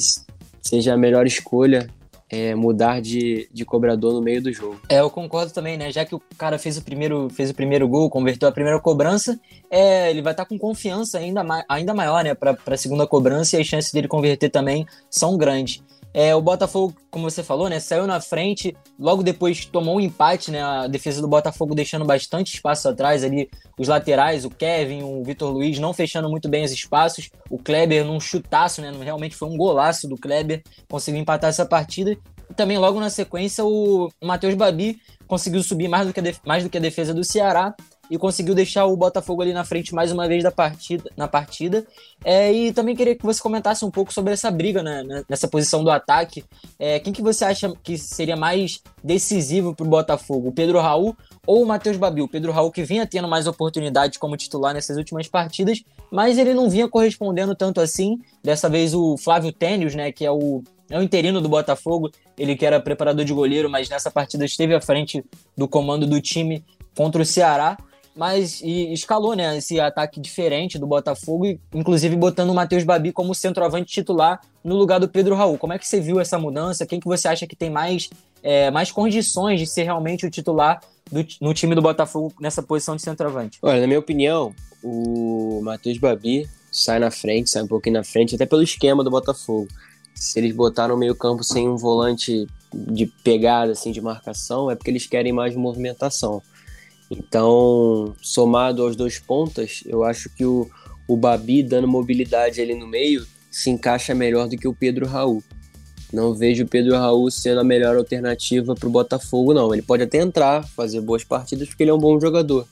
seja a melhor escolha é, mudar de, de cobrador no meio do jogo. É, eu concordo também, né? Já que o cara fez o primeiro, fez o primeiro gol, converteu a primeira cobrança, é, ele vai estar tá com confiança ainda, ainda maior, né? Para a segunda cobrança e as chances dele converter também são grandes. É, o Botafogo, como você falou, né, saiu na frente, logo depois tomou um empate, né, a defesa do Botafogo deixando bastante espaço atrás ali, os laterais, o Kevin, o Vitor Luiz não fechando muito bem os espaços, o Kleber num chutaço, né, realmente foi um golaço do Kleber, conseguiu empatar essa partida, e também logo na sequência o Matheus Babi conseguiu subir mais do que a, mais do que a defesa do Ceará e conseguiu deixar o Botafogo ali na frente mais uma vez da partida, na partida. É, e também queria que você comentasse um pouco sobre essa briga né, nessa posição do ataque. É, quem que você acha que seria mais decisivo para o Botafogo, o Pedro Raul ou o Matheus Babil? Pedro Raul que vinha tendo mais oportunidades como titular nessas últimas partidas, mas ele não vinha correspondendo tanto assim. Dessa vez o Flávio Tênios, né, que é o é o interino do Botafogo, ele que era preparador de goleiro, mas nessa partida esteve à frente do comando do time contra o Ceará mas escalou né, esse ataque diferente do Botafogo, inclusive botando o Matheus Babi como centroavante titular no lugar do Pedro Raul. Como é que você viu essa mudança? Quem que você acha que tem mais, é, mais condições de ser realmente o titular do, no time do Botafogo nessa posição de centroavante? Olha, na minha opinião, o Matheus Babi sai na frente, sai um pouquinho na frente, até pelo esquema do Botafogo. Se eles botaram o meio campo sem um volante de pegada, assim, de marcação, é porque eles querem mais movimentação. Então, somado aos dois pontas, eu acho que o, o Babi dando mobilidade ali no meio se encaixa melhor do que o Pedro Raul. Não vejo o Pedro Raul sendo a melhor alternativa para o Botafogo, não. Ele pode até entrar, fazer boas partidas, porque ele é um bom jogador.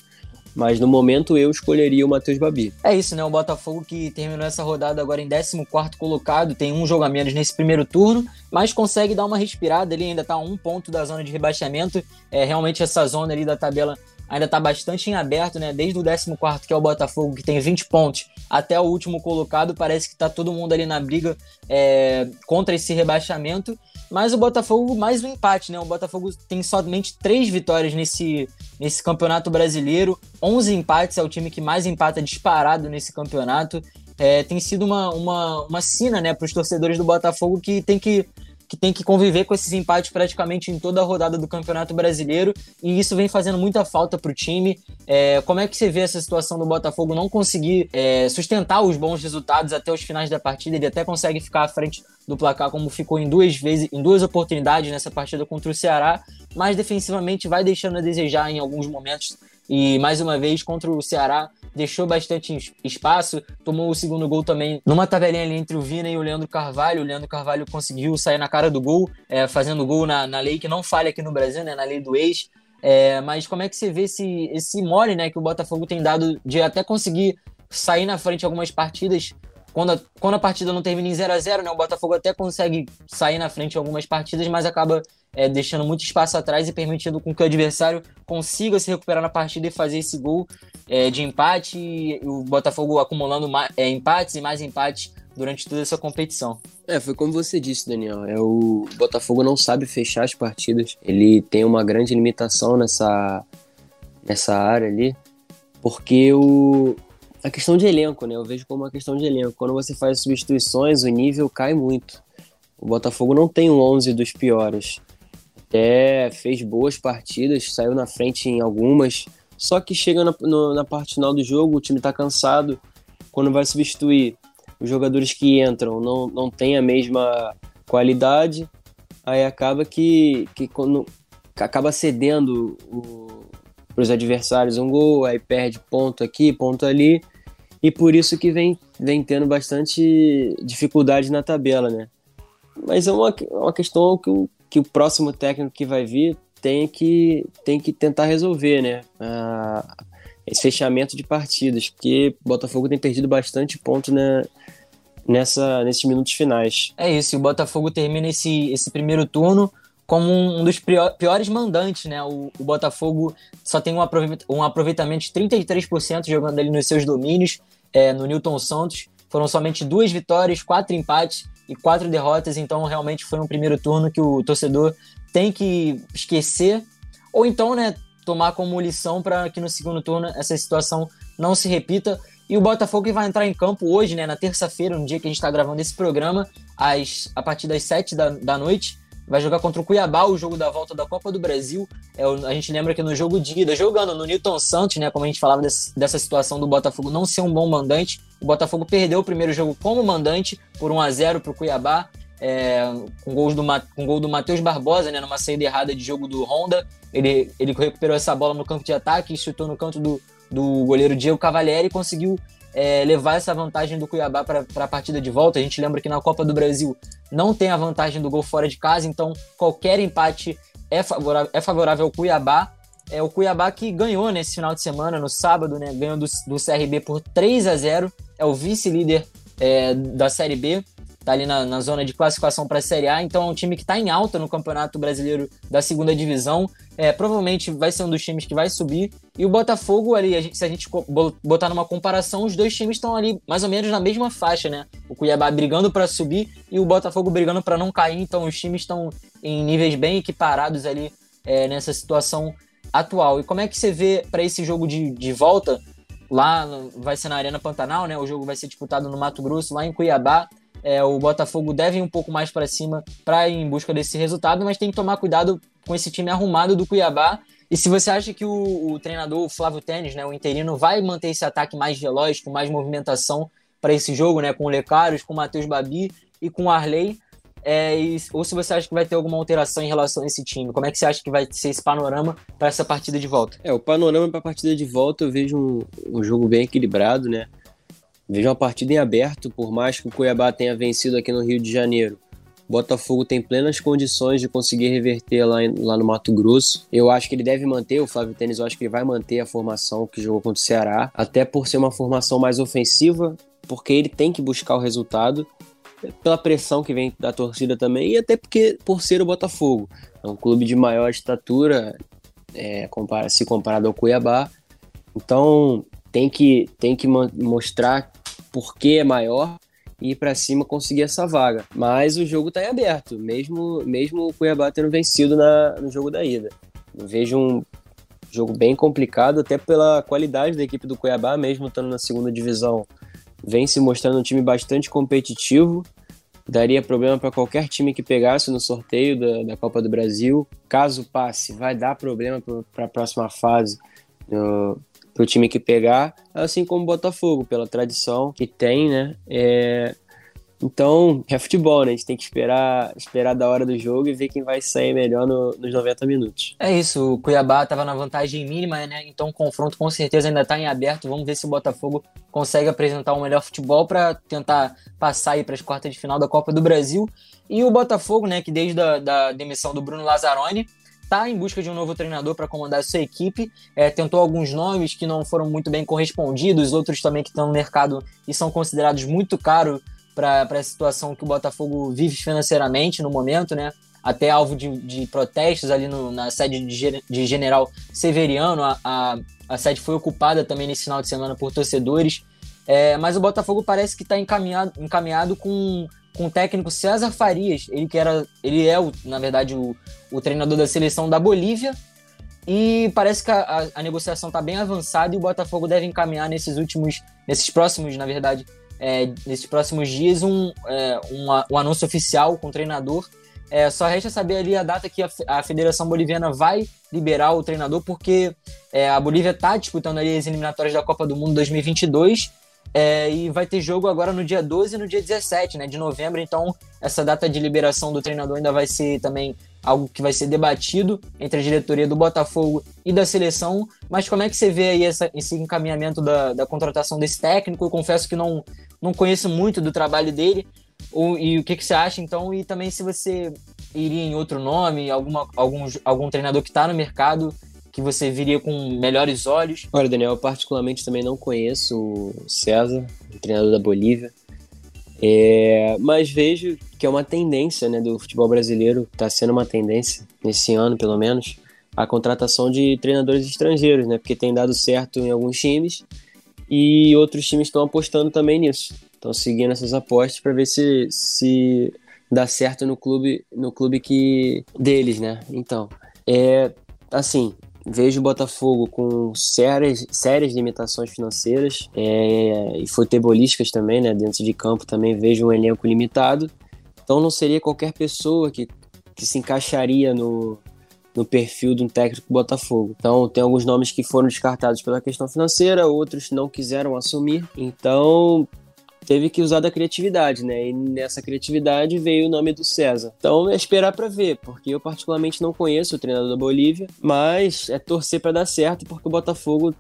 Mas no momento eu escolheria o Matheus Babi. É isso, né? O Botafogo que terminou essa rodada agora em 14 colocado, tem um jogo a menos nesse primeiro turno, mas consegue dar uma respirada. Ele ainda está a um ponto da zona de rebaixamento. É realmente essa zona ali da tabela ainda está bastante em aberto, né? Desde o 14, que é o Botafogo, que tem 20 pontos, até o último colocado. Parece que está todo mundo ali na briga é, contra esse rebaixamento. Mas o Botafogo, mais um empate, né? O Botafogo tem somente três vitórias nesse, nesse campeonato brasileiro, 11 empates, é o time que mais empata disparado nesse campeonato. É, tem sido uma, uma, uma sina né, para os torcedores do Botafogo que tem que que tem que conviver com esses empates praticamente em toda a rodada do Campeonato Brasileiro, e isso vem fazendo muita falta para o time. É, como é que você vê essa situação do Botafogo não conseguir é, sustentar os bons resultados até os finais da partida? Ele até consegue ficar à frente do placar, como ficou em duas vezes, em duas oportunidades nessa partida contra o Ceará, mas defensivamente vai deixando a desejar em alguns momentos. E mais uma vez contra o Ceará deixou bastante espaço, tomou o segundo gol também numa tabelinha ali entre o Vina e o Leandro Carvalho. O Leandro Carvalho conseguiu sair na cara do gol, é, fazendo gol na, na lei que não falha aqui no Brasil, né, na lei do ex. É, mas como é que você vê esse, esse mole né, que o Botafogo tem dado de até conseguir sair na frente algumas partidas quando a, quando a partida não termina em 0 a 0 né, o Botafogo até consegue sair na frente em algumas partidas, mas acaba é, deixando muito espaço atrás e permitindo com que o adversário consiga se recuperar na partida e fazer esse gol é, de empate. E o Botafogo acumulando mais, é, empates e mais empates durante toda essa competição. É, foi como você disse, Daniel. É, o Botafogo não sabe fechar as partidas. Ele tem uma grande limitação nessa, nessa área ali, porque o, a questão de elenco, né? Eu vejo como uma questão de elenco. Quando você faz substituições, o nível cai muito. O Botafogo não tem um 11 dos piores. Até fez boas partidas, saiu na frente em algumas. Só que chega na, no, na parte final do jogo, o time está cansado. Quando vai substituir, os jogadores que entram não, não têm a mesma qualidade. aí acaba que, que quando, acaba cedendo para os adversários um gol, aí perde ponto aqui, ponto ali, e por isso que vem, vem tendo bastante dificuldade na tabela, né? Mas é uma, é uma questão que o, que o próximo técnico que vai vir tem que, tem que tentar resolver, né? Ah, esse fechamento de partidas, porque Botafogo tem perdido bastante ponto né, nessa, nesses minutos finais. É isso, o Botafogo termina esse, esse primeiro turno como um dos piores mandantes, né? O, o Botafogo só tem um aproveitamento de 33% jogando ali nos seus domínios, é, no Newton Santos. Foram somente duas vitórias, quatro empates e quatro derrotas, então realmente foi um primeiro turno que o torcedor tem que esquecer, ou então, né, tomar como lição para que no segundo turno essa situação não se repita. E o Botafogo vai entrar em campo hoje, né, na terça-feira, no dia que a gente está gravando esse programa, às, a partir das sete da, da noite, vai jogar contra o Cuiabá, o jogo da volta da Copa do Brasil. É, a gente lembra que no jogo de ida, jogando no Newton Santos, né, como a gente falava desse, dessa situação do Botafogo não ser um bom mandante, o Botafogo perdeu o primeiro jogo como mandante por 1 a 0 para o Cuiabá. É, com, gols do, com gol do Matheus Barbosa, né, numa saída errada de jogo do Honda. Ele, ele recuperou essa bola no campo de ataque, chutou no canto do, do goleiro Diego Cavalieri e conseguiu é, levar essa vantagem do Cuiabá para a partida de volta. A gente lembra que na Copa do Brasil não tem a vantagem do gol fora de casa, então qualquer empate é favorável, é favorável ao Cuiabá. É o Cuiabá que ganhou nesse final de semana, no sábado, né? Ganhou do, do CRB por 3 a 0 É o vice-líder é, da Série B tá ali na, na zona de classificação para a Série A, então é um time que está em alta no Campeonato Brasileiro da segunda divisão. É, provavelmente vai ser um dos times que vai subir. E o Botafogo ali, a gente, se a gente botar numa comparação, os dois times estão ali mais ou menos na mesma faixa, né? O Cuiabá brigando para subir e o Botafogo brigando para não cair. Então os times estão em níveis bem equiparados ali é, nessa situação atual. E como é que você vê para esse jogo de, de volta? Lá vai ser na Arena Pantanal, né? O jogo vai ser disputado no Mato Grosso, lá em Cuiabá. É, o Botafogo deve ir um pouco mais para cima para ir em busca desse resultado, mas tem que tomar cuidado com esse time arrumado do Cuiabá. E se você acha que o, o treinador o Flávio Tênis, né, o interino, vai manter esse ataque mais veloz, com mais movimentação para esse jogo, né, com o Lecaros, com o Matheus Babi e com o Arley, é, e, ou se você acha que vai ter alguma alteração em relação a esse time. Como é que você acha que vai ser esse panorama para essa partida de volta? É, o panorama para a partida de volta eu vejo um, um jogo bem equilibrado, né? Vejo uma partida em aberto, por mais que o Cuiabá tenha vencido aqui no Rio de Janeiro. Botafogo tem plenas condições de conseguir reverter lá, em, lá no Mato Grosso. Eu acho que ele deve manter, o Flávio Tênis, eu acho que ele vai manter a formação que jogou contra o Ceará, até por ser uma formação mais ofensiva, porque ele tem que buscar o resultado, pela pressão que vem da torcida também, e até porque por ser o Botafogo. É um clube de maior estatura, é, se comparado ao Cuiabá. Então, tem que, tem que mostrar porque é maior e ir para cima conseguir essa vaga. Mas o jogo está em aberto, mesmo, mesmo o Cuiabá tendo vencido na, no jogo da ida. Eu vejo um jogo bem complicado, até pela qualidade da equipe do Cuiabá, mesmo estando na segunda divisão. Vem se mostrando um time bastante competitivo. Daria problema para qualquer time que pegasse no sorteio da, da Copa do Brasil. Caso passe, vai dar problema para a próxima fase o time que pegar, assim como o Botafogo, pela tradição que tem, né? É... Então, é futebol, né? A gente tem que esperar, esperar da hora do jogo e ver quem vai sair melhor no, nos 90 minutos. É isso, o Cuiabá estava na vantagem mínima, né? Então o confronto com certeza ainda está em aberto. Vamos ver se o Botafogo consegue apresentar um melhor futebol para tentar passar aí para as quartas de final da Copa do Brasil. E o Botafogo, né, que desde a da demissão do Bruno Lazzaroni, está em busca de um novo treinador para comandar sua equipe. É, tentou alguns nomes que não foram muito bem correspondidos, outros também que estão no mercado e são considerados muito caros para a situação que o Botafogo vive financeiramente no momento, né? Até alvo de, de protestos ali no, na sede de, de General Severiano. A, a, a, sede foi ocupada também nesse final de semana por torcedores. É, mas o Botafogo parece que está encaminhado, encaminhado com com o técnico César Farias, ele que era, ele é, o, na verdade, o, o treinador da seleção da Bolívia, e parece que a, a negociação está bem avançada e o Botafogo deve encaminhar nesses últimos, nesses próximos, na verdade, é, nesses próximos dias, um, é, um, um, anúncio oficial com o treinador. É, só resta saber ali a data que a, a Federação Boliviana vai liberar o treinador, porque é, a Bolívia está disputando ali as eliminatórias da Copa do Mundo 2022 É, e vai ter jogo agora no dia 12 e no dia 17 né, de novembro. Então, essa data de liberação do treinador ainda vai ser também algo que vai ser debatido entre a diretoria do Botafogo e da seleção. Mas como é que você vê aí essa, esse encaminhamento da, da contratação desse técnico? Eu confesso que não, não conheço muito do trabalho dele. E o que, que você acha, então? E também se você iria em outro nome, alguma, algum, algum treinador que está no mercado que você viria com melhores olhos? Olha, Daniel, eu particularmente também não conheço o César, o treinador da Bolívia. É, mas vejo que é uma tendência né, do futebol brasileiro, está sendo uma tendência, nesse ano pelo menos, a contratação de treinadores estrangeiros, né? Porque tem dado certo em alguns times e outros times estão apostando também nisso. Estão seguindo essas apostas para ver se, se dá certo no clube, no clube que deles, né? Então, é assim, vejo o Botafogo com sérias, sérias limitações financeiras é, e futebolísticas também, né? Dentro de campo também vejo um elenco limitado. Então não seria qualquer pessoa que, que se encaixaria no, no perfil de um técnico do Botafogo. Então tem alguns nomes que foram descartados pela questão financeira, outros não quiseram assumir. Então teve que usar da criatividade, né? E nessa criatividade veio o nome do César. Então é esperar para ver, porque eu particularmente não conheço o treinador da Bolívia, mas é torcer para dar certo, porque o Botafogo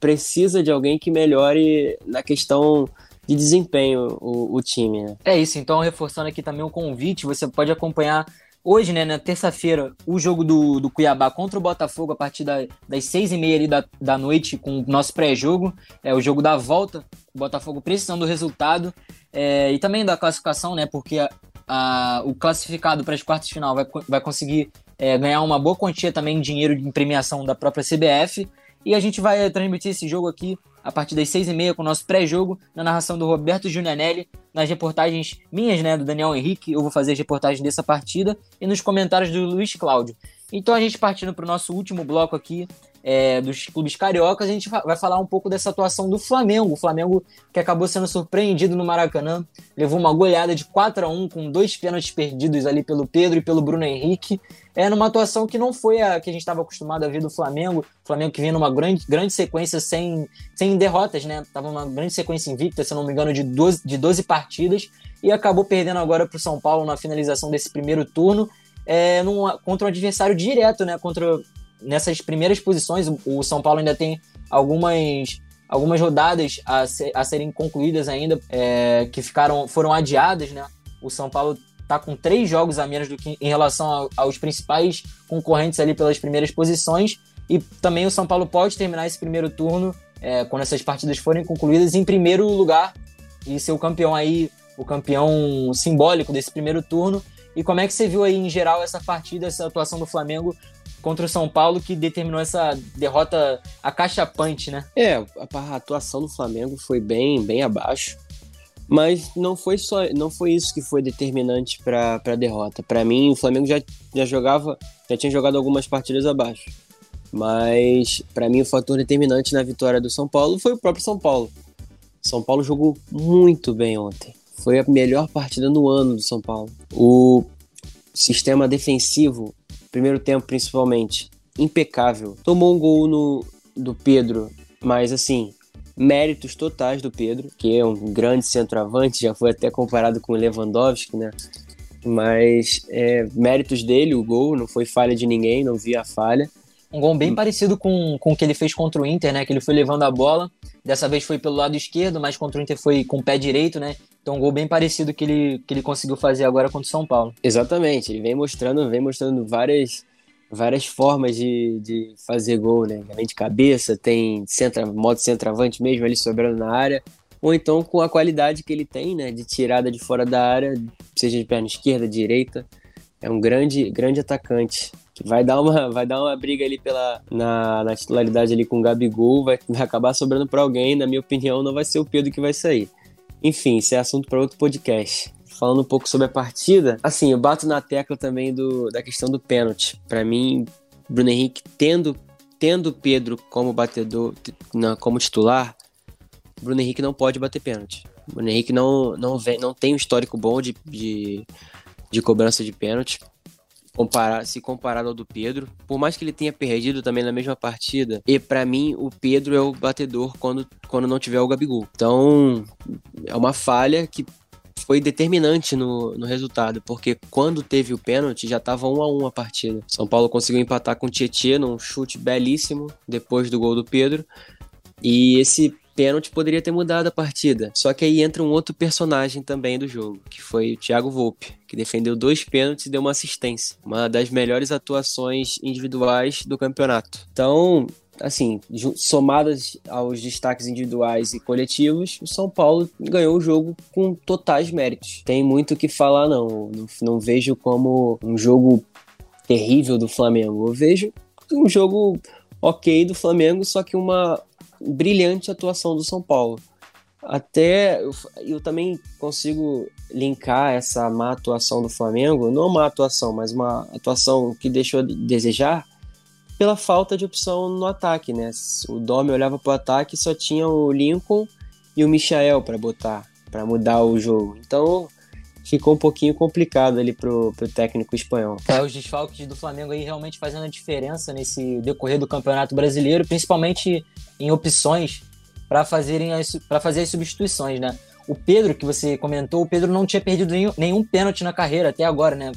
precisa de alguém que melhore na questão de desempenho o, o time. Né? É isso, então reforçando aqui também o convite, você pode acompanhar Hoje, né, na terça-feira, o jogo do, do Cuiabá contra o Botafogo a partir da, das seis e meia da, da noite com o nosso pré-jogo. É o jogo da volta, o Botafogo precisando do resultado é, e também da classificação, né, porque a, a, o classificado para as quartas de final vai, vai conseguir é, ganhar uma boa quantia também de dinheiro de premiação da própria CBF. E a gente vai transmitir esse jogo aqui a partir das seis e meia com o nosso pré-jogo, na narração do Roberto Giulianelli, nas reportagens minhas, né, do Daniel Henrique, eu vou fazer as reportagens dessa partida, e nos comentários do Luiz Cláudio. Então a gente partindo para o nosso último bloco aqui, é, dos clubes cariocas, a gente vai falar um pouco dessa atuação do Flamengo. O Flamengo que acabou sendo surpreendido no Maracanã, levou uma goleada de 4 a 1 com dois pênaltis perdidos ali pelo Pedro e pelo Bruno Henrique. É numa atuação que não foi a que a gente estava acostumado a ver do Flamengo. O Flamengo que vinha numa grande, grande sequência sem, sem derrotas, né? Tava numa grande sequência invicta, se não me engano, de 12, de 12 partidas e acabou perdendo agora para o São Paulo na finalização desse primeiro turno. É, num, contra um adversário direto, né? Contra nessas primeiras posições, o São Paulo ainda tem algumas, algumas rodadas a, ser, a serem concluídas ainda, é, que ficaram foram adiadas, né? O São Paulo está com três jogos a menos do que em relação a, aos principais concorrentes ali pelas primeiras posições. E também o São Paulo pode terminar esse primeiro turno, é, quando essas partidas forem concluídas, em primeiro lugar e ser o campeão aí, o campeão simbólico desse primeiro turno. E como é que você viu aí em geral essa partida, essa atuação do Flamengo contra o São Paulo que determinou essa derrota acachapante, né? É, a atuação do Flamengo foi bem, bem abaixo. Mas não foi só, não foi isso que foi determinante para a derrota. Para mim, o Flamengo já, já jogava, já tinha jogado algumas partidas abaixo. Mas para mim o fator determinante na vitória do São Paulo foi o próprio São Paulo. São Paulo jogou muito bem ontem. Foi a melhor partida no ano do São Paulo. O sistema defensivo primeiro tempo principalmente, impecável. Tomou um gol no, do Pedro, mas assim, méritos totais do Pedro, que é um grande centroavante, já foi até comparado com o Lewandowski, né? Mas é, méritos dele, o gol, não foi falha de ninguém, não vi a falha. Um gol bem parecido com, com o que ele fez contra o Inter, né? Que ele foi levando a bola. Dessa vez foi pelo lado esquerdo, mas contra o Inter foi com o pé direito, né? Então, um gol bem parecido que ele, que ele conseguiu fazer agora contra o São Paulo. Exatamente, ele vem mostrando, vem mostrando várias, várias formas de, de fazer gol, né? Além de cabeça, tem centra, modo centroavante mesmo ali sobrando na área, ou então com a qualidade que ele tem, né? De tirada de fora da área, seja de perna esquerda, direita. É um grande, grande atacante vai dar uma, vai dar uma briga ali pela, na, na titularidade ali com o Gabigol, vai, vai acabar sobrando para alguém. Na minha opinião, não vai ser o Pedro que vai sair. Enfim, isso é assunto para outro podcast. Falando um pouco sobre a partida, assim, eu bato na tecla também do, da questão do pênalti. Para mim, Bruno Henrique tendo tendo Pedro como batedor, na, como titular, Bruno Henrique não pode bater pênalti. Bruno Henrique não, não, vem, não tem um histórico bom de, de, de cobrança de pênalti. Comparar, se comparado ao do Pedro. Por mais que ele tenha perdido também na mesma partida, e para mim o Pedro é o batedor quando, quando não tiver o Gabigol. Então, é uma falha que foi determinante no, no resultado, porque quando teve o pênalti já estava um a um a partida. São Paulo conseguiu empatar com o Tietchan num chute belíssimo depois do gol do Pedro. E esse pênalti poderia ter mudado a partida. Só que aí entra um outro personagem também do jogo, que foi o Thiago Volpe, que defendeu dois pênaltis e deu uma assistência. Uma das melhores atuações individuais do campeonato. Então, assim, somadas aos destaques individuais e coletivos, o São Paulo ganhou o jogo com totais méritos. Tem muito o que falar, não. não. Vejo como um jogo terrível do Flamengo. Eu vejo um jogo ok do Flamengo, só que uma brilhante atuação do São Paulo. Até eu, eu, também consigo linkar essa má atuação do Flamengo, não uma atuação, mas uma atuação que deixou de desejar pela falta de opção no ataque, né? O Domi olhava para o ataque e só tinha o Lincoln e o Michael para botar, para mudar o jogo. Então ficou um pouquinho complicado ali pro, pro técnico espanhol. É, os desfalques do Flamengo aí realmente fazendo a diferença nesse decorrer do Campeonato Brasileiro, principalmente em opções para fazerem para fazer as substituições, né? O Pedro, que você comentou, o Pedro não tinha perdido nenhum, nenhum pênalti na carreira até agora, né?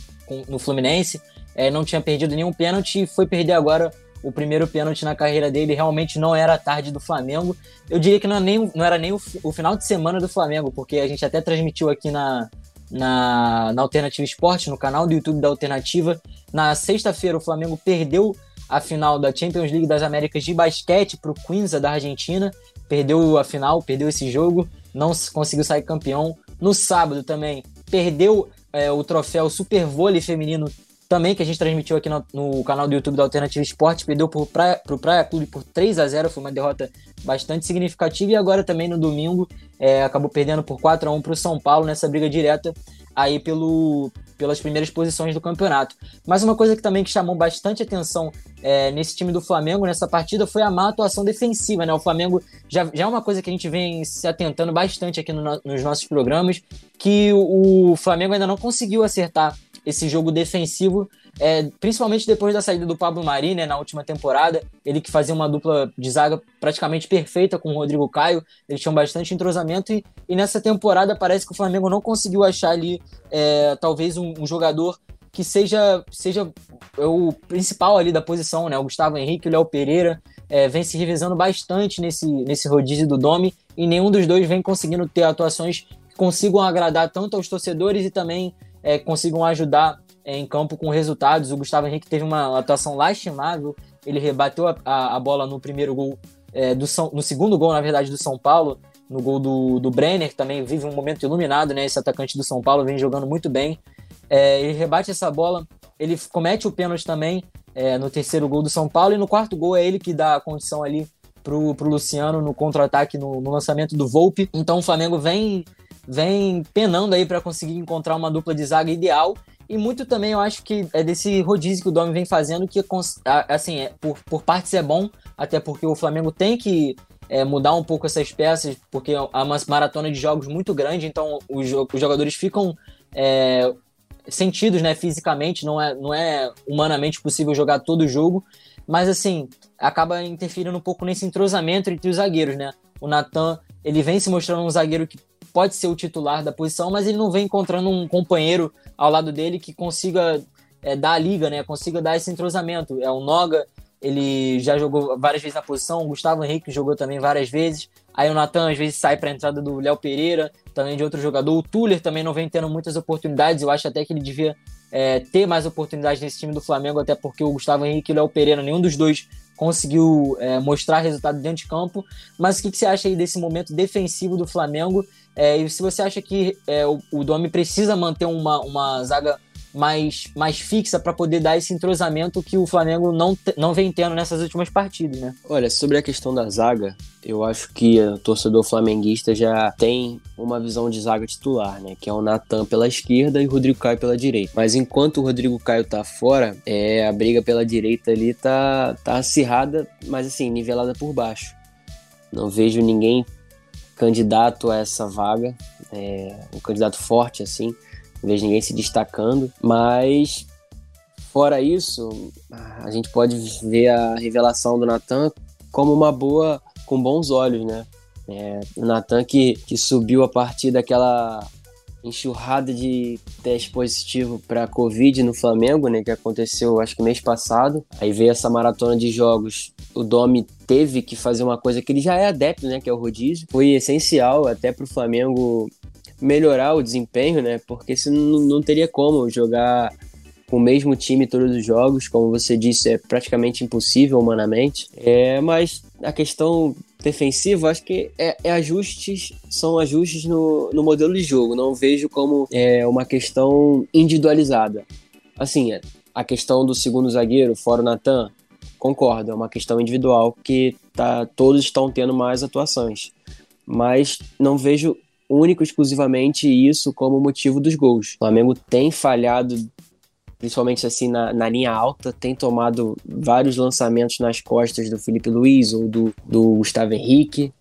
no Fluminense, é, não tinha perdido nenhum pênalti e foi perder agora o primeiro pênalti na carreira dele. Realmente não era a tarde do Flamengo. Eu diria que não, era é nem, não era nem o, o final de semana do Flamengo, porque a gente até transmitiu aqui na, na, na Alternativa Esporte, no canal do YouTube da Alternativa. Na sexta-feira, o Flamengo perdeu a final da Champions League das Américas de basquete para o Quinza da Argentina. Perdeu a final, perdeu esse jogo, não conseguiu sair campeão. No sábado também perdeu é, o troféu Super Vôlei Feminino também, que a gente transmitiu aqui no, no canal do YouTube da Alternativa Esporte, perdeu para o Praia, Praia Clube por 3 a 0 foi uma derrota bastante significativa, e agora também no domingo é, acabou perdendo por 4 a 1 para o São Paulo nessa briga direta aí pelo, pelas primeiras posições do campeonato. Mas uma coisa que também que chamou bastante atenção é, nesse time do Flamengo, nessa partida, foi a má atuação defensiva, né? O Flamengo já, já é uma coisa que a gente vem se atentando bastante aqui no, nos nossos programas, que o, o Flamengo ainda não conseguiu acertar esse jogo defensivo, é, principalmente depois da saída do Pablo Mari, né, na última temporada, ele que fazia uma dupla de zaga praticamente perfeita com o Rodrigo Caio, eles tinham bastante entrosamento e, e nessa temporada parece que o Flamengo não conseguiu achar ali é, talvez um, um, jogador que seja, seja o principal ali da posição, né, o Gustavo Henrique, o Léo Pereira, é, vem se revezando bastante nesse, nesse rodízio do Domi e nenhum dos dois vem conseguindo ter atuações que consigam agradar tanto aos torcedores e também é, consigam ajudar é, em campo com resultados. O Gustavo Henrique teve uma atuação lastimável, ele rebateu a, a, a bola no primeiro gol, é, do São, no segundo gol, na verdade, do São Paulo, no gol do, do Brenner, que também vive um momento iluminado, né? Esse atacante do São Paulo vem jogando muito bem. É, ele rebate essa bola, ele comete o pênalti também é, no terceiro gol do São Paulo, e no quarto gol é ele que dá a condição ali pro, pro Luciano no contra-ataque, no, no lançamento do Volpe. Então o Flamengo vem vem penando aí para conseguir encontrar uma dupla de zaga ideal. E muito também eu acho que é desse rodízio que o Domi vem fazendo, que assim, é, por, por partes é bom, até porque o Flamengo tem que é, mudar um pouco essas peças, porque é uma maratona de jogos muito grande, então os, os jogadores ficam é, sentidos né, fisicamente, não é, não é humanamente possível jogar todo o jogo, mas assim, acaba interferindo um pouco nesse entrosamento entre os zagueiros, né? O Natan, ele vem se mostrando um zagueiro que pode ser o titular da posição, mas ele não vem encontrando um companheiro ao lado dele que consiga é, dar a liga, né? Consiga dar esse entrosamento. É o Noga, ele já jogou várias vezes na posição, o Gustavo Henrique jogou também várias vezes. Aí o Natan às vezes sai para a entrada do Léo Pereira, também de outro jogador. O Tuller também não vem tendo muitas oportunidades. Eu acho até que ele devia é, ter mais oportunidades nesse time do Flamengo, até porque o Gustavo Henrique e o Léo Pereira, nenhum dos dois conseguiu é, mostrar resultado dentro de campo. Mas o que, que, você acha aí desse momento defensivo do Flamengo é, e se você acha que é, o, o Domi precisa manter uma, uma zaga mais, mais fixa para poder dar esse entrosamento que o Flamengo não, não vem tendo nessas últimas partidas, né? Olha, sobre a questão da zaga, eu acho que o torcedor flamenguista já tem uma visão de zaga titular, né? Que é o Natan pela esquerda e o Rodrigo Caio pela direita. Mas enquanto o Rodrigo Caio tá fora, é, a briga pela direita ali tá, tá acirrada, mas assim, nivelada por baixo. Não vejo ninguém candidato a essa vaga, é, um candidato forte assim, não vejo ninguém se destacando, mas fora isso, a gente pode ver a revelação do Natan como uma boa, com bons olhos, né? É, o Natan que, que subiu a partir daquela enxurrada de teste positivo para Covid no Flamengo, né, que aconteceu acho que mês passado. Aí veio essa maratona de jogos. O Domi teve que fazer uma coisa que ele já é adepto, né, que é o rodízio. Foi essencial até para o Flamengo melhorar o desempenho, né, porque senão não teria como jogar com o mesmo time todos os jogos, como você disse, é praticamente impossível humanamente. É, mas a questão defensivo, acho que é, é, ajustes, são ajustes no, no modelo de jogo. Não vejo como é, uma questão individualizada. Assim, a questão do segundo zagueiro, fora o Natan, concordo, é uma questão individual que tá, todos estão tendo mais atuações. Mas não vejo único exclusivamente isso como motivo dos gols. O Flamengo tem falhado principalmente assim na, na, linha alta, tem tomado vários lançamentos nas costas do Felipe Luiz ou do, do Gustavo Henrique.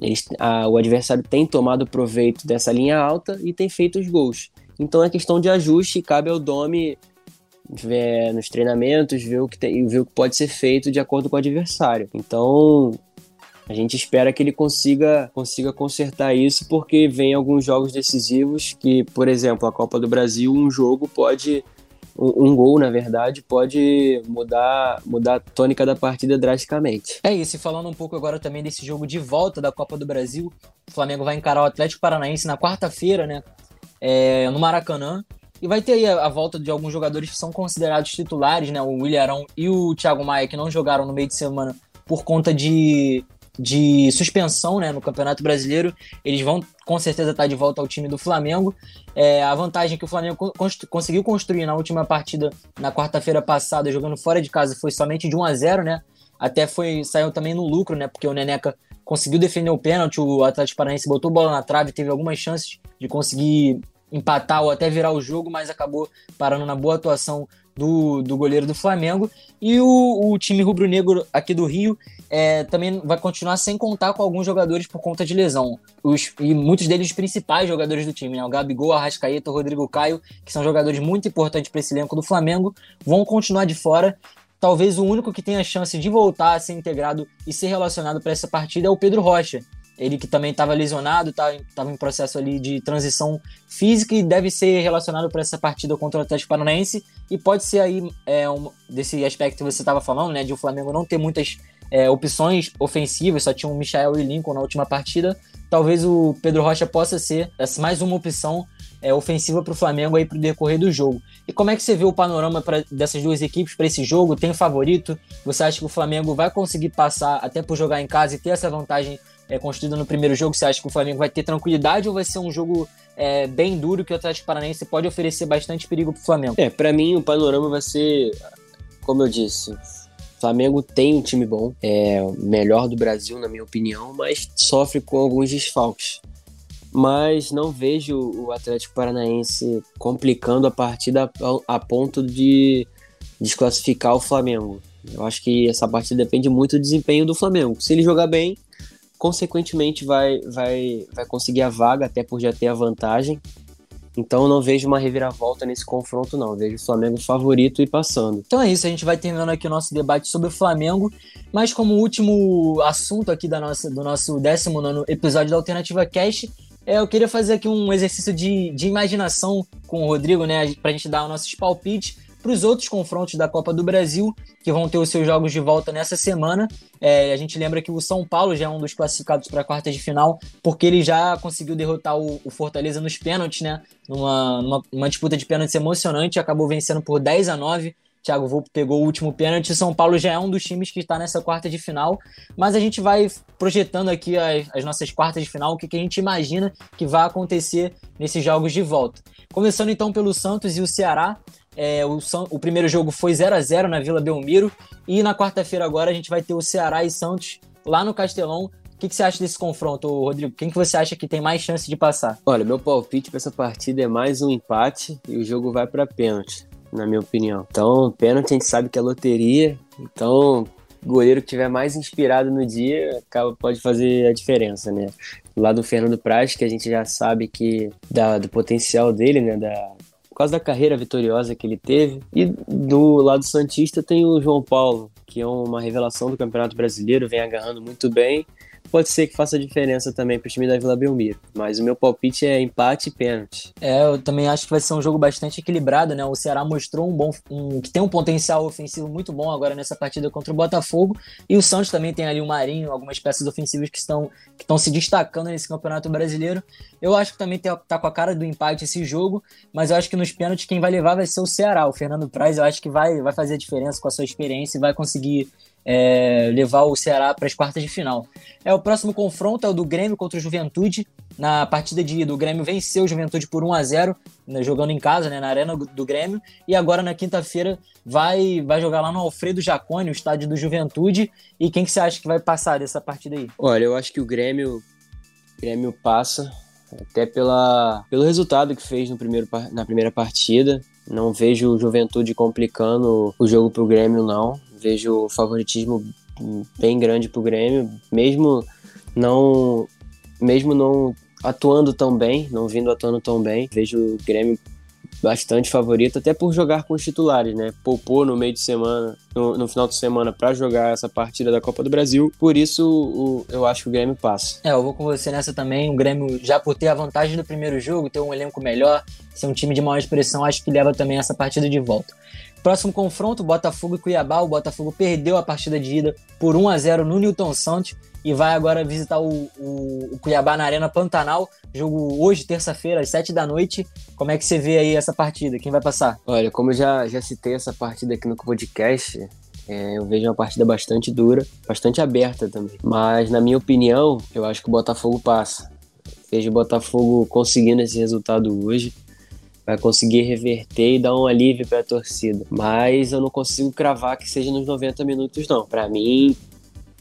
Eles, a, o adversário tem tomado proveito dessa linha alta e tem feito os gols. Então é questão de ajuste cabe ao Domi ver nos treinamentos, ver o, que tem, ver o que pode ser feito de acordo com o adversário. Então a gente espera que ele consiga, consiga consertar isso, porque vem alguns jogos decisivos que, por exemplo, a Copa do Brasil, um jogo pode um, gol, na verdade, pode mudar, mudar a tônica da partida drasticamente. É isso, e falando um pouco agora também desse jogo de volta da Copa do Brasil, o Flamengo vai encarar o Atlético Paranaense na quarta-feira, né? É, no Maracanã. E vai ter aí a, a, volta de alguns jogadores que são considerados titulares, né? O William e o Thiago Maia, que não jogaram no meio de semana por conta de de suspensão né, no Campeonato Brasileiro. Eles vão com certeza estar de volta ao time do Flamengo. É, a vantagem que o Flamengo conseguiu construir na última partida, na quarta-feira passada, jogando fora de casa, foi somente de 1 a 0 né? Até foi saiu também no lucro, né? Porque o Neneca conseguiu defender o pênalti, o Atlético Paranaense botou bola na trave, teve algumas chances de conseguir empatar ou até virar o jogo, mas acabou parando na boa atuação do, do goleiro do Flamengo. E o, o time rubro-negro aqui do Rio é, também vai continuar sem contar com alguns jogadores por conta de lesão. Os, e muitos deles os principais jogadores do time, né? O Gabigol, Arrascaeta, o Rodrigo Caio, que são jogadores muito importantes para esse elenco do Flamengo, vão continuar de fora. Talvez o único que tenha chance de voltar a ser integrado e ser relacionado para essa partida é o Pedro Rocha, ele que também estava lesionado, estava tá, em processo ali de transição física e deve ser relacionado para essa partida contra o Atlético Paranaense. E pode ser aí é, um, desse aspecto que você estava falando, né? De o Flamengo não ter muitas é, opções ofensivas, só tinha o Michael e Lincoln na última partida. Talvez o Pedro Rocha possa ser mais uma opção é, ofensiva para o Flamengo aí para o decorrer do jogo. E como é que você vê o panorama pra, dessas duas equipes para esse jogo? Tem favorito? Você acha que o Flamengo vai conseguir passar até por jogar em casa e ter essa vantagem é, construída no primeiro jogo, você acha que o Flamengo vai ter tranquilidade ou vai ser um jogo é, bem duro que o Atlético Paranaense pode oferecer bastante perigo para o Flamengo? É, para mim o panorama vai ser, como eu disse, o Flamengo tem um time bom, é o melhor do Brasil na minha opinião, mas sofre com alguns desfalques. Mas não vejo o Atlético Paranaense complicando a partida a ponto de desclassificar o Flamengo. Eu acho que essa partida depende muito do desempenho do Flamengo. Se ele jogar bem, consequentemente vai, vai, vai conseguir a vaga, até por já ter a vantagem. Então não vejo uma reviravolta nesse confronto, não. Vejo o Flamengo favorito e passando. Então é isso, a gente vai terminando aqui o nosso debate sobre o Flamengo. Mas como último assunto aqui da nossa, do nosso 19 episódio da Alternativa Cast, é, eu queria fazer aqui um exercício de, de imaginação com o Rodrigo, né? Pra gente dar os nossos palpites para os outros confrontos da Copa do Brasil, que vão ter os seus jogos de volta nessa semana. É, a gente lembra que o São Paulo já é um dos classificados para a quarta de final, porque ele já conseguiu derrotar o, o Fortaleza nos pênaltis, né? Numa, numa, disputa de pênaltis emocionante, acabou vencendo por 10 a 9. Thiago Volpe pegou o último pênalti. São Paulo já é um dos times que está nessa quarta de final. Mas a gente vai projetando aqui as, as nossas quartas de final, o que, que a gente imagina que vai acontecer nesses jogos de volta. Começando então pelo Santos e o Ceará. É, o, o, primeiro jogo foi 0 a 0 na Vila Belmiro. E na quarta-feira agora a gente vai ter o Ceará e Santos lá no Castelão. O que, que, você acha desse confronto, Rodrigo? Quem que você acha que tem mais chance de passar? Olha, meu palpite para essa partida é mais um empate e o jogo vai para pênalti, na minha opinião. Então, pênalti a gente sabe que é loteria. Então, goleiro que tiver mais inspirado no dia acaba, pode fazer a diferença, né? Lá do Fernando Praz, que a gente já sabe que da, do potencial dele, né? Da, por causa da carreira vitoriosa que ele teve. E do lado Santista tem o João Paulo, que é uma revelação do Campeonato Brasileiro, vem agarrando muito bem pode ser que faça diferença também para o time da Vila Belmiro. Mas o meu palpite é empate e pênalti. É, eu também acho que vai ser um jogo bastante equilibrado, né? O Ceará mostrou um bom, um, que tem um potencial ofensivo muito bom agora nessa partida contra o Botafogo. E o Santos também tem ali o Marinho, algumas peças ofensivas que estão, que estão se destacando nesse Campeonato Brasileiro. Eu acho que também tá com a cara do empate esse jogo, mas eu acho que nos pênaltis quem vai levar vai ser o Ceará. O Fernando Praz, eu acho que vai, vai fazer a diferença com a sua experiência e vai conseguir é, levar o Ceará para as quartas de final. É o próximo confronto é o do Grêmio contra o Juventude. Na partida de ida, o Grêmio venceu o Juventude por 1 a 0 né, jogando em casa, né, na arena do Grêmio. E agora na quinta-feira vai vai jogar lá no Alfredo Jaconi, o estádio do Juventude. E quem que você acha que vai passar dessa partida aí? Olha, eu acho que o Grêmio Grêmio passa até pela, pelo resultado que fez no primeiro, na primeira partida. Não vejo o Juventude complicando o jogo para o Grêmio, não vejo favoritismo bem grande pro Grêmio, mesmo não mesmo não atuando tão bem, não vindo atuando tão bem, vejo o Grêmio bastante favorito, até por jogar com os titulares, né? Poupou no meio de semana, no, no final de semana, para jogar essa partida da Copa do Brasil. Por isso, o, eu acho que o Grêmio passa. É, eu vou com você nessa também. O Grêmio, já por ter a vantagem do primeiro jogo, ter um elenco melhor, ser um time de maior expressão, acho que leva também essa partida de volta. Próximo confronto, Botafogo e Cuiabá. O Botafogo perdeu a partida de ida por 1 a 0 no Newton Santos e vai agora visitar o, o, o Cuiabá na Arena Pantanal. Jogo hoje, terça-feira, às 7 da noite. Como é que você vê aí essa partida? Quem vai passar? Olha, como eu já, já citei essa partida aqui no podcast, é, eu vejo uma partida bastante dura, bastante aberta também. Mas, na minha opinião, eu acho que o Botafogo passa. Vejo o Botafogo conseguindo esse resultado hoje vai conseguir reverter e dar um alívio para a torcida. Mas eu não consigo cravar que seja nos 90 minutos, não. Para mim,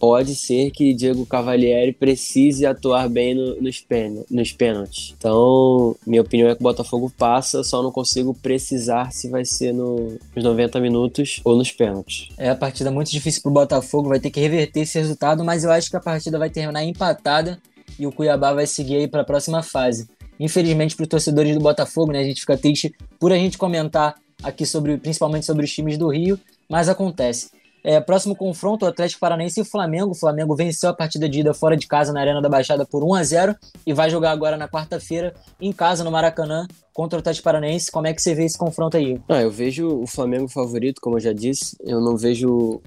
pode ser que Diego Cavalieri precise atuar bem no, nos, nos pênaltis. Então, minha opinião é que o Botafogo passa, só não consigo precisar se vai ser no, nos 90 minutos ou nos pênaltis. É a partida muito difícil para o Botafogo, vai ter que reverter esse resultado, mas eu acho que a partida vai terminar empatada e o Cuiabá vai seguir aí para a próxima fase. Infelizmente, para os torcedores do Botafogo, né, a gente fica triste por a gente comentar aqui sobre, principalmente sobre os times do Rio, mas acontece. É, próximo confronto, o Atlético Paranaense e o Flamengo. O Flamengo venceu a partida de ida fora de casa na Arena da Baixada por 1 a 0 e vai jogar agora na quarta-feira em casa no Maracanã contra o Atlético Paranaense. Como é que você vê esse confronto aí? Ah, eu vejo o Flamengo favorito, como eu já disse. Eu não vejo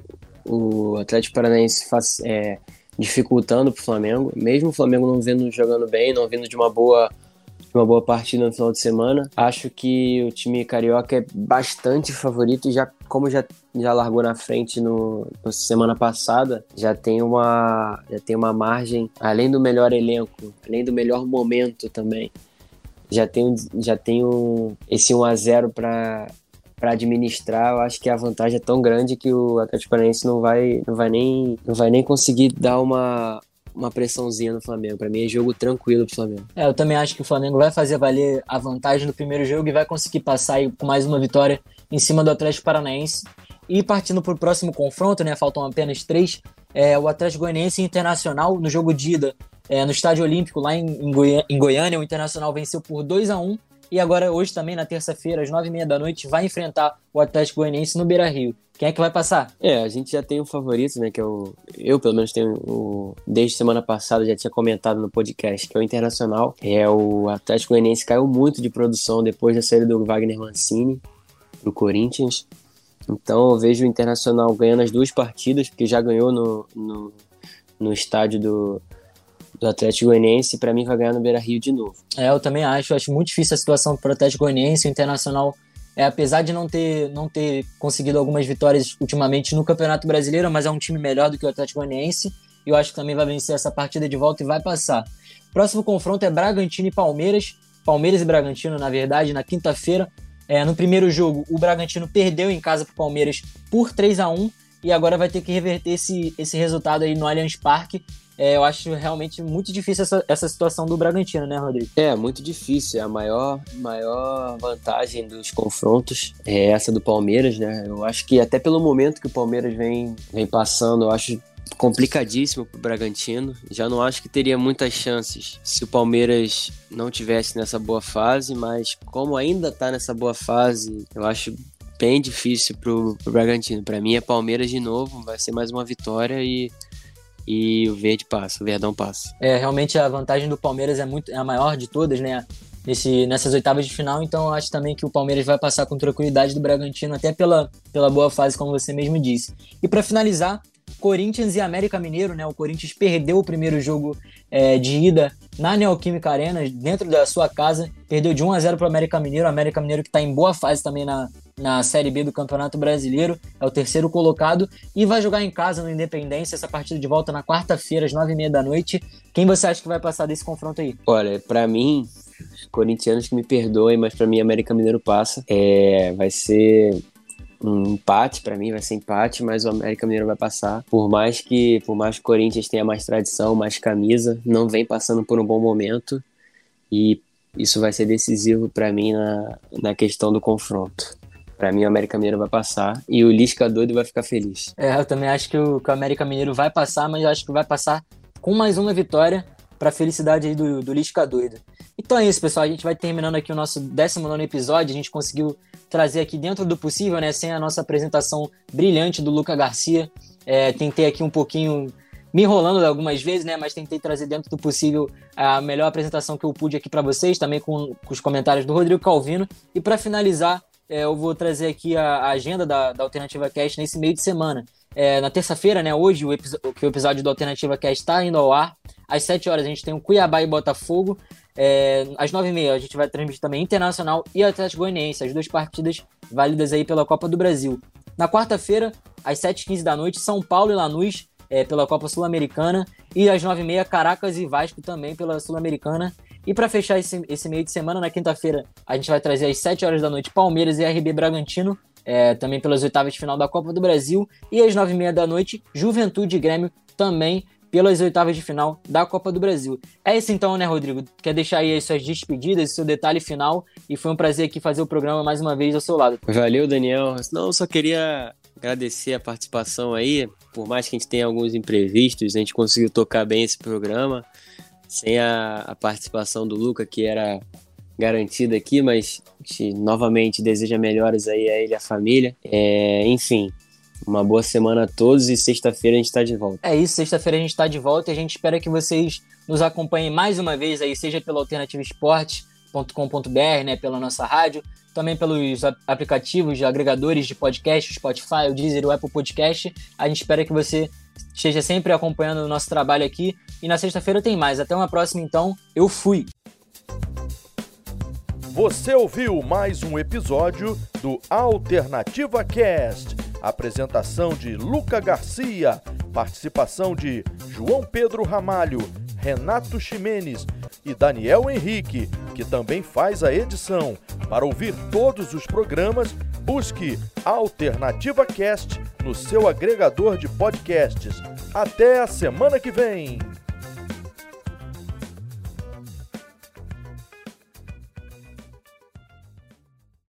o Atlético Paranaense faz, é, dificultando para o Flamengo. Mesmo o Flamengo não vindo jogando bem, não vindo de uma boa uma boa partida no final de semana. Acho que o time carioca é bastante favorito, já como já, já largou na frente no, no, semana passada, já tem uma já tem uma margem, além do melhor elenco, além do melhor momento também. Já tem já tem um, esse 1 a 0 para para administrar, eu acho que a vantagem é tão grande que o Atlético Paranaense não vai não vai nem não vai nem conseguir dar uma uma pressãozinha no Flamengo. Para mim é jogo tranquilo pro Flamengo. É, eu também acho que o Flamengo vai fazer valer a vantagem do primeiro jogo e vai conseguir passar com mais uma vitória em cima do Atlético Paranaense. E partindo para o próximo confronto, né? Faltam apenas três. É, o Atlético Goianiense Internacional no jogo de ida é, no Estádio Olímpico lá em, em, Goiânia. O Internacional venceu por 2 a 1 e agora, hoje também, na terça-feira, às nove e meia da noite, vai enfrentar o Atlético Goianiense no Beira Rio. Quem é que vai passar? É, a gente já tem um favorito, né? Que é o. Eu, pelo menos, tenho o. Desde semana passada, já tinha comentado no podcast, que é o Internacional. É o Atlético Goianiense caiu muito de produção depois da saída do Wagner Mancini pro Corinthians. Então eu vejo o Internacional ganhando as duas partidas, porque já ganhou no, no, no estádio do, do Atlético Goianiense, para mim vai ganhar no Beira-Rio de novo. É, eu também acho, eu acho muito difícil a situação para o Atlético Goianiense, o Internacional é, apesar de não ter, não ter conseguido algumas vitórias ultimamente no Campeonato Brasileiro, mas é um time melhor do que o Atlético Goianiense, e eu acho que também vai vencer essa partida de volta e vai passar. Próximo confronto é Bragantino e Palmeiras, Palmeiras e Bragantino, na verdade, na quinta-feira. É, no primeiro jogo, o Bragantino perdeu em casa para o Palmeiras por 3 a 1 e agora vai ter que reverter esse, esse resultado aí no Allianz Parque é, eu acho realmente muito difícil essa, essa situação do Bragantino, né, Rodrigo? É, muito difícil. A maior, maior vantagem dos confrontos é essa do Palmeiras, né? Eu acho que até pelo momento que o Palmeiras vem, vem passando, eu acho complicadíssimo para o Bragantino. Já não acho que teria muitas chances se o Palmeiras não tivesse nessa boa fase, mas como ainda está nessa boa fase, eu acho bem difícil para o Bragantino. Para mim é Palmeiras de novo, vai ser mais uma vitória e e o verde passa, o verdão passa. É, realmente a vantagem do Palmeiras é muito é a maior de todas, né? Nesse, nessas oitavas de final, então eu acho também que o Palmeiras vai passar com tranquilidade do Bragantino, até pela, pela boa fase, como você mesmo disse. E para finalizar, Corinthians e América Mineiro, né? O Corinthians perdeu o primeiro jogo é, de ida na Neoquímica Arena, dentro da sua casa, perdeu de 1 a 0 para o América Mineiro. O América Mineiro que está em boa fase também na, na Série B do Campeonato Brasileiro, é o terceiro colocado e vai jogar em casa no Independência. Essa partida de volta na quarta-feira, às nove e meia da noite. Quem você acha que vai passar desse confronto aí? Olha, para mim, corintianos que me perdoem, mas para mim América Mineiro passa. É, vai ser um empate para mim vai ser empate, mas o América Mineiro vai passar. Por mais que por mais que o Corinthians tenha mais tradição, mais camisa, não vem passando por um bom momento e isso vai ser decisivo para mim na, na questão do confronto. Para mim, o América Mineiro vai passar e o Lisca doido vai ficar feliz. É, eu também acho que o, que o América Mineiro vai passar, mas eu acho que vai passar com mais uma vitória para felicidade aí do, do Lisca doido. Então é isso, pessoal. A gente vai terminando aqui o nosso 19 episódio. A gente conseguiu trazer aqui dentro do possível, né? Sem a nossa apresentação brilhante do Luca Garcia. É, tentei aqui um pouquinho me enrolando algumas vezes, né? Mas tentei trazer dentro do possível a melhor apresentação que eu pude aqui para vocês, também com, com, os comentários do Rodrigo Calvino. E para finalizar, é, eu vou trazer aqui a, a agenda da, da, Alternativa Cast nesse meio de semana. É, na terça-feira, né? Hoje, o, que o episódio da Alternativa Cast está indo ao ar. Às 7 horas a gente tem o Cuiabá e Botafogo. É, às 9h30 a gente vai transmitir também Internacional e Atlético Goianiense, as duas partidas válidas aí pela Copa do Brasil. Na quarta-feira, às 7h15 da noite, São Paulo e Lanús é, pela Copa Sul-Americana. E às 9h30, Caracas e Vasco também pela Sul-Americana. E para fechar esse, esse, meio de semana, na quinta-feira, a gente vai trazer às 7 horas da noite Palmeiras e RB Bragantino, é, também pelas oitavas de final da Copa do Brasil. E às 9h30 da noite, Juventude e Grêmio também pelas oitavas de final da Copa do Brasil. É isso então, né, Rodrigo? Quer deixar aí as suas despedidas, seu detalhe final, e foi um prazer aqui fazer o programa mais uma vez ao seu lado. Valeu, Daniel. Não, só queria agradecer a participação aí, por mais que a gente tenha alguns imprevistos, a gente conseguiu tocar bem esse programa, sem a, a participação do Luca, que era garantida aqui, mas gente novamente deseja melhoras aí a ele e a família. É, enfim, uma boa semana a todos e sexta-feira a gente está de volta. É isso, sexta-feira a gente está de volta e a gente espera que vocês nos acompanhem mais uma vez aí, seja pela alternativaesporte.com.br, né, pela nossa rádio, também pelos aplicativos agregadores de podcast, Spotify, o Deezer o Apple Podcast. A gente espera que você esteja sempre acompanhando o nosso trabalho aqui e na sexta-feira tem mais. Até uma próxima então. Eu fui. Você ouviu mais um episódio do Alternativa Cast Apresentação de Luca Garcia, participação de João Pedro Ramalho, Renato Ximenes e Daniel Henrique, que também faz a edição. Para ouvir todos os programas, busque Alternativa Cast no seu agregador de podcasts. Até a semana que vem!